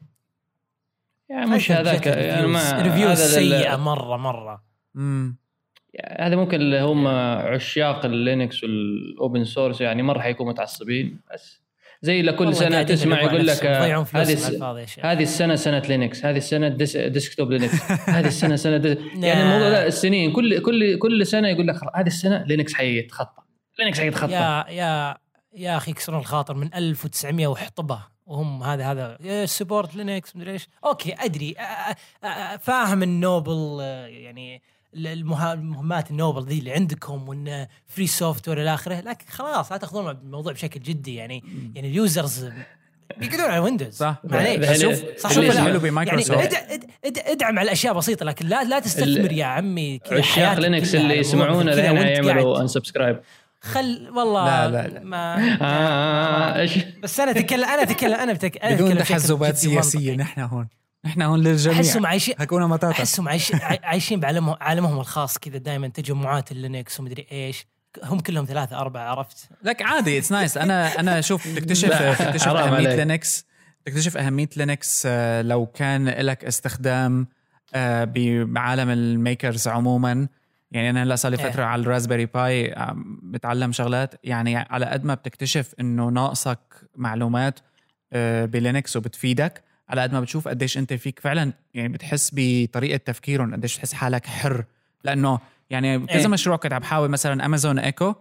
يعني مش هذاك يعني ما لل- سيئة مرة مرة. امم يعني هذا ممكن اللي هم عشاق اللينكس والاوبن سورس يعني مره حيكونوا متعصبين بس. زي لكل سنة تسمع يقول لك آه، هذه. هذه السنة سنة لينكس هذه السنة ديس ديسكتوب لينكس هذه السنة سنة ديس يعني نعم. الموضوع لا السنين كل كل كل سنة يقول لك هذه السنة لينكس حيتخطى. لينكس حيتخطى. يا يا يا أخي يكسرون الخاطر من 1900 وحطبة. وهم هذا هذا سبورت لينكس مدري إيش. أوكي أدري. فاهم النوبل آه، يعني المهمات النوبل ذي اللي عندكم وإن فري سوفت وير إلى آخره لكن خلاص لا تأخذون الموضوع بشكل جدي يعني يعني ال users بيقعدون على ويندوز صح. معليش شوف صح شوف. حلو بمايكروسوفت. يعني ادع- إد- إد- إدعم على أشياء بسيطة لكن لا لا تستثمر يا عمي عشاق لينكس اللي يسمعونا الحين وأنت يعملوا قاعد- ان subscribe خل والله لا، لا، لا. ما آه بس أنا أتكلم أنا أتكلم أنا بتك... أنا بدون تحزبات. سياسية نحن هون نحن هون للجميع. أحسهم عايشين هكونا مطاطا. أحسهم عايشين عايشين بعالمهم عالمهم الخاص كذا دائما تجمعات اللينكس ومدري إيش. هم كلهم ثلاثة أربعة عرفت؟ لك عادي it's nice أنا أنا شوف تكتشف تكتشف عليك. لينكس. تكتشف أهمية لينكس آه، لو كان لك استخدام آه، بعالم ال makers عموما. يعني أنا هلأ صار لي إيه. فترة على الرازبيري باي بتعلم شغلات. يعني على قد ما بتكتشف إنه ناقصك معلومات آه، بلينكس وبتفيدك على قد ما بتشوف قديش انت فيك فعلا يعني بتحس بطريقة تفكيرهم قديش تحس حالك حر لأنه يعني كذا إيه. مشروع كنت عم بحاول مثلا امازون ايكو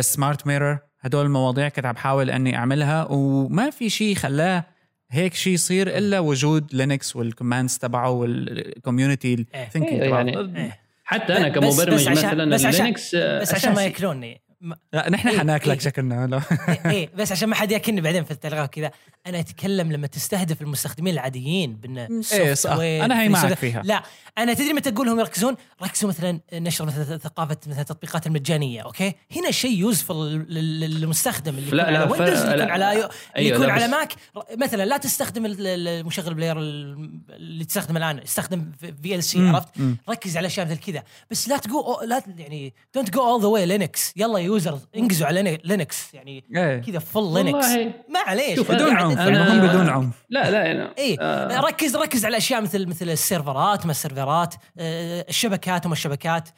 smart mirror هدول المواضيع كنت عم بحاول إني أعملها وما في شيء خلاه هيك شيء يصير إلا وجود لينكس وال commands تبعه وال community إيه. إيه، تبعه يعني إيه. حتى أنا كمبرمج بس مثلا بس عشان- اللينكس آه، بس عشان ما. ياكلوني ما- لا نحن إيه، حناكلك إيه. شكلنا لا إيه، إيه بس عشان ما حد ياكلني بعدين في التلغراف كذا أنا أتكلم لما تستهدف المستخدمين العاديين بان إيه، صح. أنا هي معك فيها. لا أنا تدري متى تقول لهم يركزون ركزوا مثلا نشر مثلا ثقافة مثلا التطبيقات المجانية أوكي هنا شيء useful للمستخدم اللي لا، يكون لا، ويندوز اللي لا. يكون على اللي أيوة، يكون على ماك مثلا لا تستخدم ال- ال- المشغل player ال- اللي تستخدم الآن استخدم في ال VLC عرفت. ركز على أشياء مثل كذا بس لا تقول لا يعني don't go all the way لينكس يلا users انقزوا على لينكس. يعني إيه. كذا full لينكس. والله. ما عليش. شوف، بدون عنف. أنا- بدون عنف. لا لا أنا إيه. آه. ركز ركز على أشياء مثل مثل السيرفرات ما السيرفرات آه، الشبكات وما الشبكات.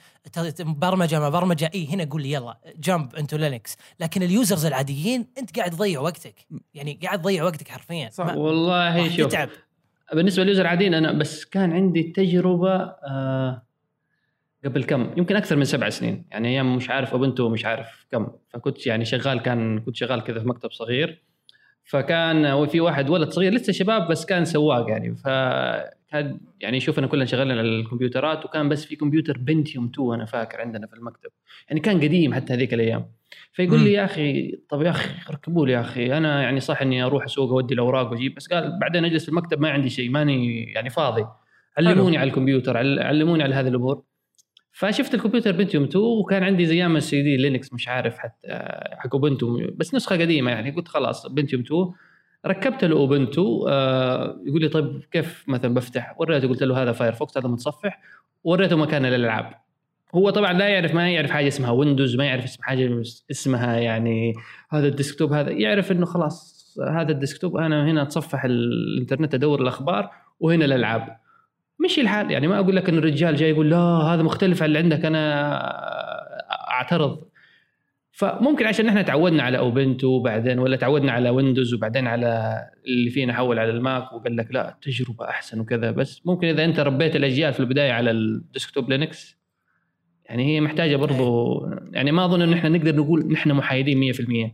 برمجة ما برمجة. اي هنا قول لي يلا jump into لينكس لكن ال users العاديين أنت قاعد تضيع وقتك. يعني قاعد تضيع وقتك حرفيا. صح. والله شوف بالنسبة لل user العاديين أنا بس كان عندي تجربة آه قبل كم؟ يمكن أكثر من سبع سنين. يعني أيام مش عارف اوبنتو مش عارف كم. فكنت يعني شغال كان كنت شغال كذا في مكتب صغير. فكان في واحد ولد صغير لسه شباب بس كان سواق يعني. فكان يعني شوف انا كلنا شغالين على الكمبيوترات وكان بس في كمبيوتر بنتيوم 2 أنا فاكر عندنا في المكتب. يعني كان قديم حتى هذيك الأيام. فيقول. لي يا أخي طب يا أخي ركبوا لي يا أخي. أنا يعني صح إني أروح أسوق أودي الأوراق وأجيب. بس قال بعدين أجلس في المكتب ما عندي شيء ماني يعني فاضي. علموني على الكمبيوتر عل- علموني على هذه الأمور. فشفت الكمبيوتر بنتيوم 2 وكان عندي زي أيام السي دي لينكس مش عارف حتى حق اوبنتو بس نسخة قديمة يعني. قلت خلاص بنتيوم 2 ركبت له اوبنتو آه يقول لي طيب كيف مثلا بفتح؟ وريته قلت له هذا فايرفوكس هذا متصفح. وريته مكان الألعاب. هو طبعا لا يعرف ما يعرف حاجة اسمها ويندوز ما يعرف اسم حاجة اسمها يعني هذا ال desktop هذا. يعرف إنه خلاص هذا ال desktop أنا هنا أتصفح الإنترنت أدور الأخبار وهنا الألعاب. مشي الحال. يعني ما أقول لك إن الرجال جاي يقول لا هذا مختلف عن اللي عندك أنا أعترض. فممكن عشان إحنا تعودنا على أوبنتو بعدين ولا تعودنا على ويندوز وبعدين على اللي فينا حول على الماك وقال لك لا تجربة أحسن وكذا. بس ممكن إذا أنت ربيت الأجيال في البداية على ال desktop لينكس يعني هي محتاجة برضو يعني ما أظن إن إحنا نقدر نقول نحن محايدين 100%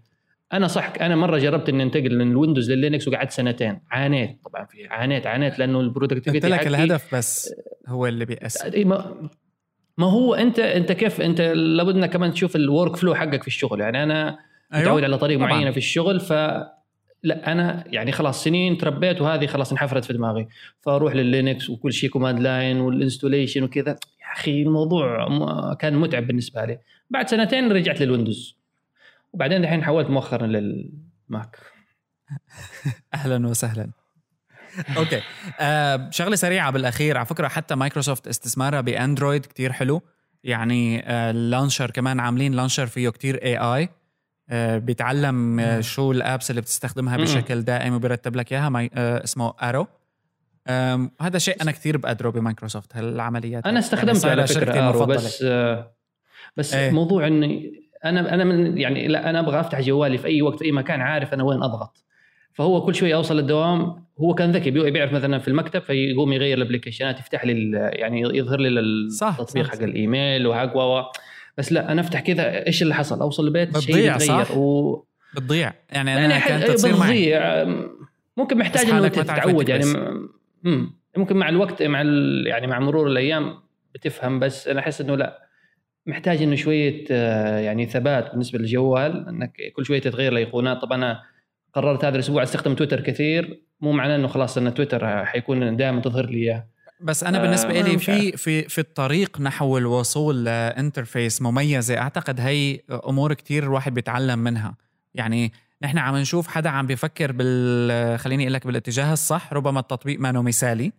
أنا صح أنا مرة جربت إني أنتقل من الويندوز لللينكس وقعدت سنتين. عانيت طبعا في عانيت عانيت لأنه ال productivity قلت لك الهدف بس هو اللي بيأثر ما, ما هو أنت أنت كيف أنت لابد إنك كمان تشوف ال workflow حقك في الشغل. يعني أنا أيوه؟ متعود على طريقة معينة في الشغل ف لا أنا يعني خلاص سنين تربيت وهذه خلاص انحفرت في دماغي. فأروح لللينكس وكل شيء command line وال installation وكذا. يا أخي الموضوع كان متعب بالنسبة لي. بعد سنتين رجعت للويندوز وبعدين الحين حولت مؤخرا للماك أهلا وسهلا. أوكي. آه شغلة سريعة بالأخير. على فكرة حتى مايكروسوفت استثمارها بأندرويد كتير حلو. يعني آه ال launcher كمان عاملين launcher فيه كتير اي اي آه بيتعلم آه شو ال apps اللي بتستخدمها بشكل دائم وبيرتب لك إياها. آه اسمه Arrow هذا شيء أنا كثير بقدره بمايكروسوفت هالعمليات. أنا استخدمت يعني على فكرة Arrow بس آه بس إيه. موضوع إني أنا أنا من يعني لا أنا أبغى أفتح جوالي في أي وقت في أي مكان عارف أنا وين أضغط. فهو كل شوي اوصل للدوام هو كان ذكي بيعرف مثلا في المكتب فيقوم يغير ال applicationات يفتح لي يعني يظهر لي التطبيق حق الإيميل وحق و بس لا أنا أفتح كذا إيش اللي حصل؟ أوصل البيت شيء يتغير. و... بتضيع. يعني أنا يعني كانت تصير بتضيع. ممكن محتاج إنه تتعود يعني. ممكن مع الوقت مع ال... يعني مع مرور الأيام بتفهم بس أنا أحس إنه لا. محتاج إنه شوية آه، يعني ثبات بالنسبة للجوال إنك كل شوية تتغير الايقونات طبعا أنا قررت هذا الأسبوع أستخدم تويتر كثير. مو معناه إنه خلاص إن تويتر حيكون دائما تظهر لي إياه. بس أنا بالنسبة آه لي في في في الطريق نحو الوصول ل interface مميزة أعتقد هي أمور كتير الواحد بيتعلم منها. يعني نحن عم نشوف حدا عم بيفكر بال خليني أقول لك بالاتجاه الصح ربما التطبيق ما مثالي.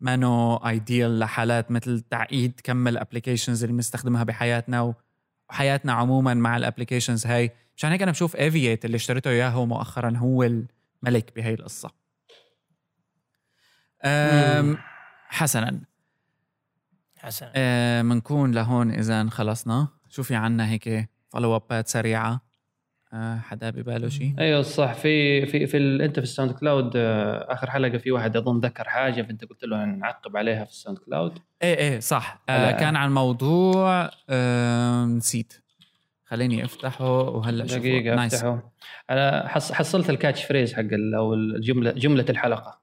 ما نو ideal لحالات مثل تعقيد كم ال applications اللي بنستخدمها بحياتنا وحياتنا عموما مع ال applications هاي. مشان هيك أنا بشوف افييت اللي اشتريته اياه مؤخرا هو الملك بهي القصة. حسنا. حسنا. بنكون لهون اذا خلصنا. شو في عنا هيك follow up ات سريعة. آه، حدا بباله شيء؟ أيوه صح. في في في ال... أنت في ال SoundCloud آه، آخر حلقة في واحد أظن ذكر حاجة فأنت قلت له نعقب عليها في ال SoundCloud. إيه إيه صح. آه كان عن موضوع آه نسيت. خليني أفتحه وهلأ دقيقة أفتحه. أنا حص... حصلت ال catchphrase حق ال... أو الجملة جملة الحلقة.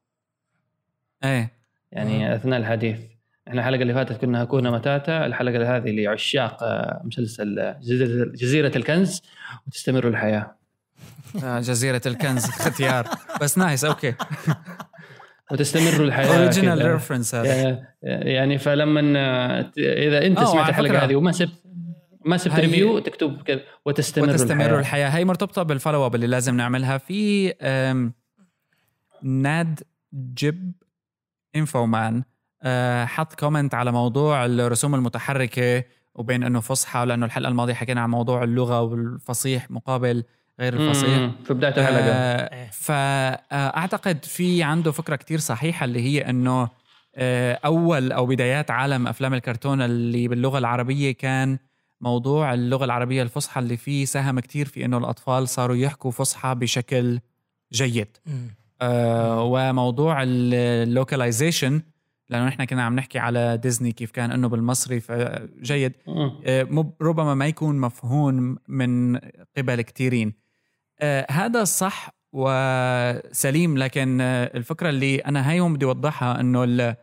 إيه. يعني آه. أثناء الحديث. إحنا الحلقة اللي فاتت كنا هكونا متاتا الحلقة هذه لعشاق آه، مسلسل جزيرة الكنز وتستمر الحياة. آه، جزيرة الكنز اختيار. بس nice okay. وتستمر الحياة original reference يعني فلما إذا أنت سمعت الحلقة هذه وما سبت ما سبت review تكتب كذا وتستمر, وتستمر الحياة, الحياة. هي مرتبطة بال follow up اللي لازم نعملها. في ناد جيب انفومان آه، حط comment على موضوع الرسوم المتحركة وبين إنه فصحى لأنه الحلقة الماضية حكينا عن موضوع اللغة والفصيح مقابل غير الفصيح. في بداية الحلقة. آه فاعتقد في عنده فكرة كتير صحيحة اللي هي إنه آه أول أو بدايات عالم أفلام الكرتون اللي باللغة العربية كان موضوع اللغة العربية الفصحى اللي فيه ساهم كتير في إنه الأطفال صاروا يحكوا فصحى بشكل جيد. آه وموضوع اللوكاليزيشن لأنه نحن كنا عم نحكي على ديزني كيف كان إنه بالمصري فجيد. آه ربما ما يكون مفهوم من قبل كثيرين آه هذا صح وسليم لكن آه الفكرة اللي أنا هاي بدي اوضحها إنه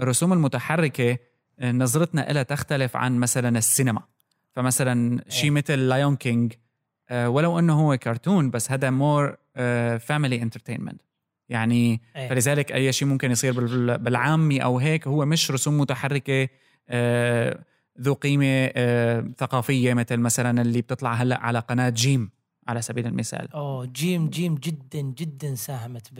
الرسوم المتحركة نظرتنا لها تختلف عن مثلا السينما. فمثلا شيء مثل Lion King ولو إنه هو كرتون بس هذا more family entertainment يعني أيه. فلذلك أي شيء ممكن يصير بالعامي أو هيك هو مش رسوم متحركة آه ذو قيمة آه ثقافية مثل مثلا اللي بتطلع هلأ على قناة جيم على سبيل المثال أوه جيم جيم جدا جدا ساهمت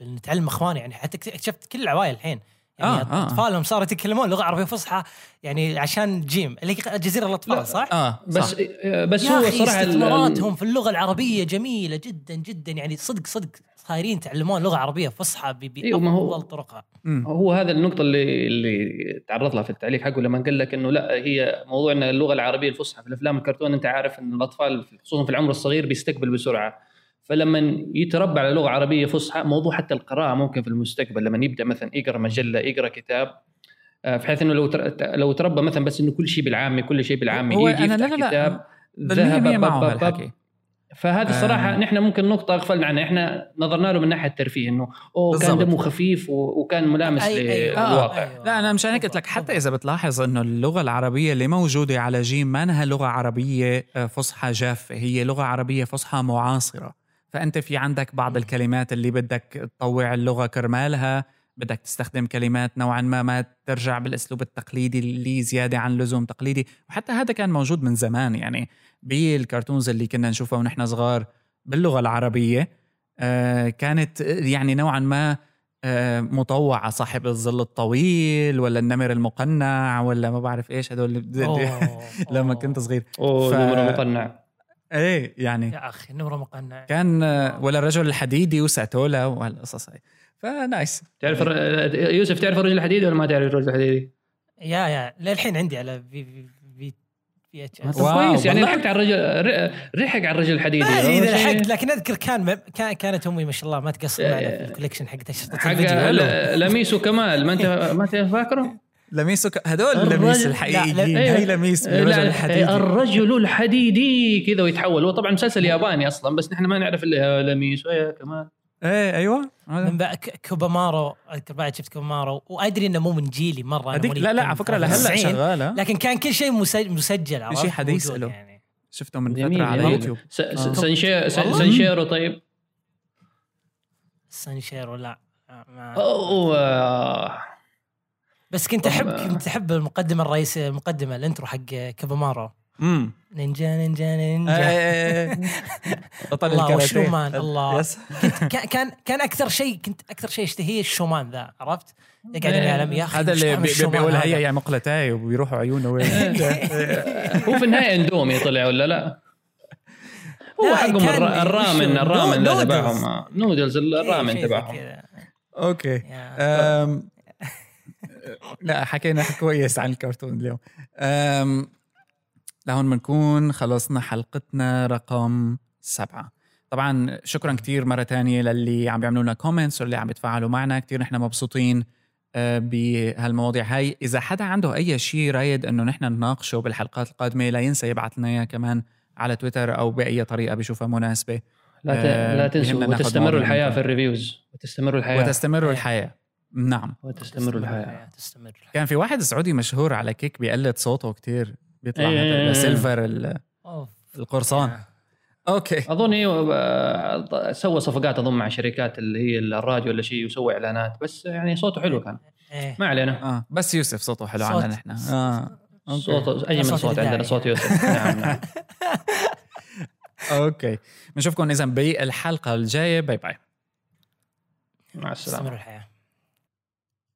بنتعلم إخواني يعني حتى اكتشفت كل العوائل الحين يعني آه، آه. أطفالهم صاروا يتكلمون لغة عربية فصحى يعني عشان جيم اللي هي جزيرة الأطفال لا. صح؟ آه بس صح. بس يا هو صراحة استثماراتهم في اللغة العربية جميلة جدا جدا يعني صدق صدق صايرين يتعلمون لغة عربية فصحى ب- أيوة، ما هو- بأفضل طرقها. هو هذا النقطة اللي اللي تعرض لها في التعليق حقه لما قال لك إنه لا هي موضوع إن اللغة العربية الفصحى في الأفلام الكرتون أنت عارف إن الأطفال خصوصا في العمر الصغير بيستقبل بسرعة فلما يتربى على لغة عربية فصحى موضوع حتى القراءة ممكن في المستقبل لما يبدأ مثلا يقرأ مجلة يقرأ كتاب آه، بحيث إنه لو لو تربى مثلا بس إنه كل شيء بالعامي كل شيء بالعامي هو يجي أنا لا يفتح لا كتاب مية معه باب- فهذه الصراحة آه. نحن ممكن نقطة اغفلنا عنها إحنا نظرنا له من ناحية الترفيه إنه أوه كان بالضبط. دمه خفيف و- وكان ملامس أي- أي- آه. للواقع أيوة. لا أنا مشان هيك قلت لك حتى إذا بتلاحظ إنه اللغة العربية اللي موجودة على جيم ما إنها لغة عربية آه، فصحى جافة هي لغة عربية فصحى معاصرة فأنت في عندك بعض الكلمات اللي بدك تطوع اللغة كرمالها بدك تستخدم كلمات نوعا ما ما ترجع بالأسلوب التقليدي اللي زيادة عن لزوم تقليدي. وحتى هذا كان موجود من زمان يعني بالكرتونز اللي كنا نشوفها ونحن صغار باللغة العربية آه، كانت يعني نوعا ما آه، مطوعة صاحب الظل الطويل ولا النمر المقنع ولا ما بعرف إيش هدول لما. كنت صغير. أوه ف- دمره مقنع إيه يعني. يا أخي نمره مقنع. كان آه، ولا الرجل الحديدي وساتولا وهالقصص هاي. ف nice. تعرف الر- يوسف تعرف الرجل الحديدي ولا ما تعرف الرجل الحديدي؟ yeah yeah. للحين عندي على في في في VHS كويس يعني. لحقت على الرجل رحق على الرجل الحديدي. ما أدري إذا لحقت لكن أذكر كان كان- كانت أمي ما شاء الله ما تقصر معنا في ال collection حق اشرطه حق الفيديو. حلو. ل- لميس وكمال ما أنت ما أنت فاكره؟ لميس وك... هدول الرجل- لميس الحقيقيين. هي لميس لا، بالرجل الحديدي الرجل الحديدي كذا ويتحول هو طبعا مسلسل ياباني أصلا بس نحن ما نعرف إلا لميس ويا كمال إيه أيوه هذا. من كوبامارو أذكر بعد شفت كوبامارو وأدري إنه مو من جيلي مرة أنا لا لا على فكرة لهلا 93. شغاله لكن كان كل شيء مسج- مسجل عرفت شيء حديث له. يعني شفته من جميل فترة على جميل. يوتيوب س- آه. س- سنشي- س- والله؟ سنشيرو طيب سانشيرو لا ما أوه آه. بس كنت احب كنت أحب المقدمة الرئيسية المقدمة الانترو حق كوبامارو امم نينجا نينجا إيه، نينجا إيه، إيه. بطل الله، الكاراتيه والشومان، الله. yes. كان كان أكثر شيء كنت أكثر شيء أشتهيه الشومان ذا عرفت؟ يقعد إيه. العالم يا أخي هذا اللي الشومان بيقول؟ هيا يا مقلتاي وبيروحوا عيونه وين هو في النهاية اندومي طلع ولا لا؟ هو حقهم الرامن؟ الرامن نودلز. تبعهم آه. نودلز الرامن تبعهم كذا. okay. لا حكينا كويس عن الكرتون اليوم. أم... لهون بنكون خلصنا حلقتنا رقم سبعة. طبعا شكرا كتير مرة تانية للي عم بيعملوا لنا comments واللي عم يتفاعلوا معنا. كتير نحن مبسوطين آه، بهالمواضيع هاي. إذا حدا عنده أي شيء رايد أنه نحن نناقشه بالحلقات القادمة لا ينسى يبعث لنا إياه كمان على تويتر أو بأي طريقة بيشوفها مناسبة. لا ت... آه، لا تنسوا بيهمنا ناخذ وتستمر مواضيع الحياة منكم. في ال reviews. وتستمر الحياة. وتستمر الحياة. نعم. وتستمر الحياة. تستمر الحياة. كان في واحد سعودي مشهور على Keek بيقلد صوته كتير بيطلع إيه. هذا سيلفر. القرصان. okay. أظن أيوه آه، سوى صفقات أظن مع شركات اللي هي الراديو ولا شيء وسوى إعلانات بس يعني صوته حلو كان. إيه. ما علينا. آه بس يوسف صوته حلو صوت. عنا نحن. آه. okay. صوت اجمل صوت. عندنا صوت يوسف. نعم نعم. okay. بنشوفكم إذا بإلحلقة الجاية. bye bye. مع السلامة. تستمر الحياة.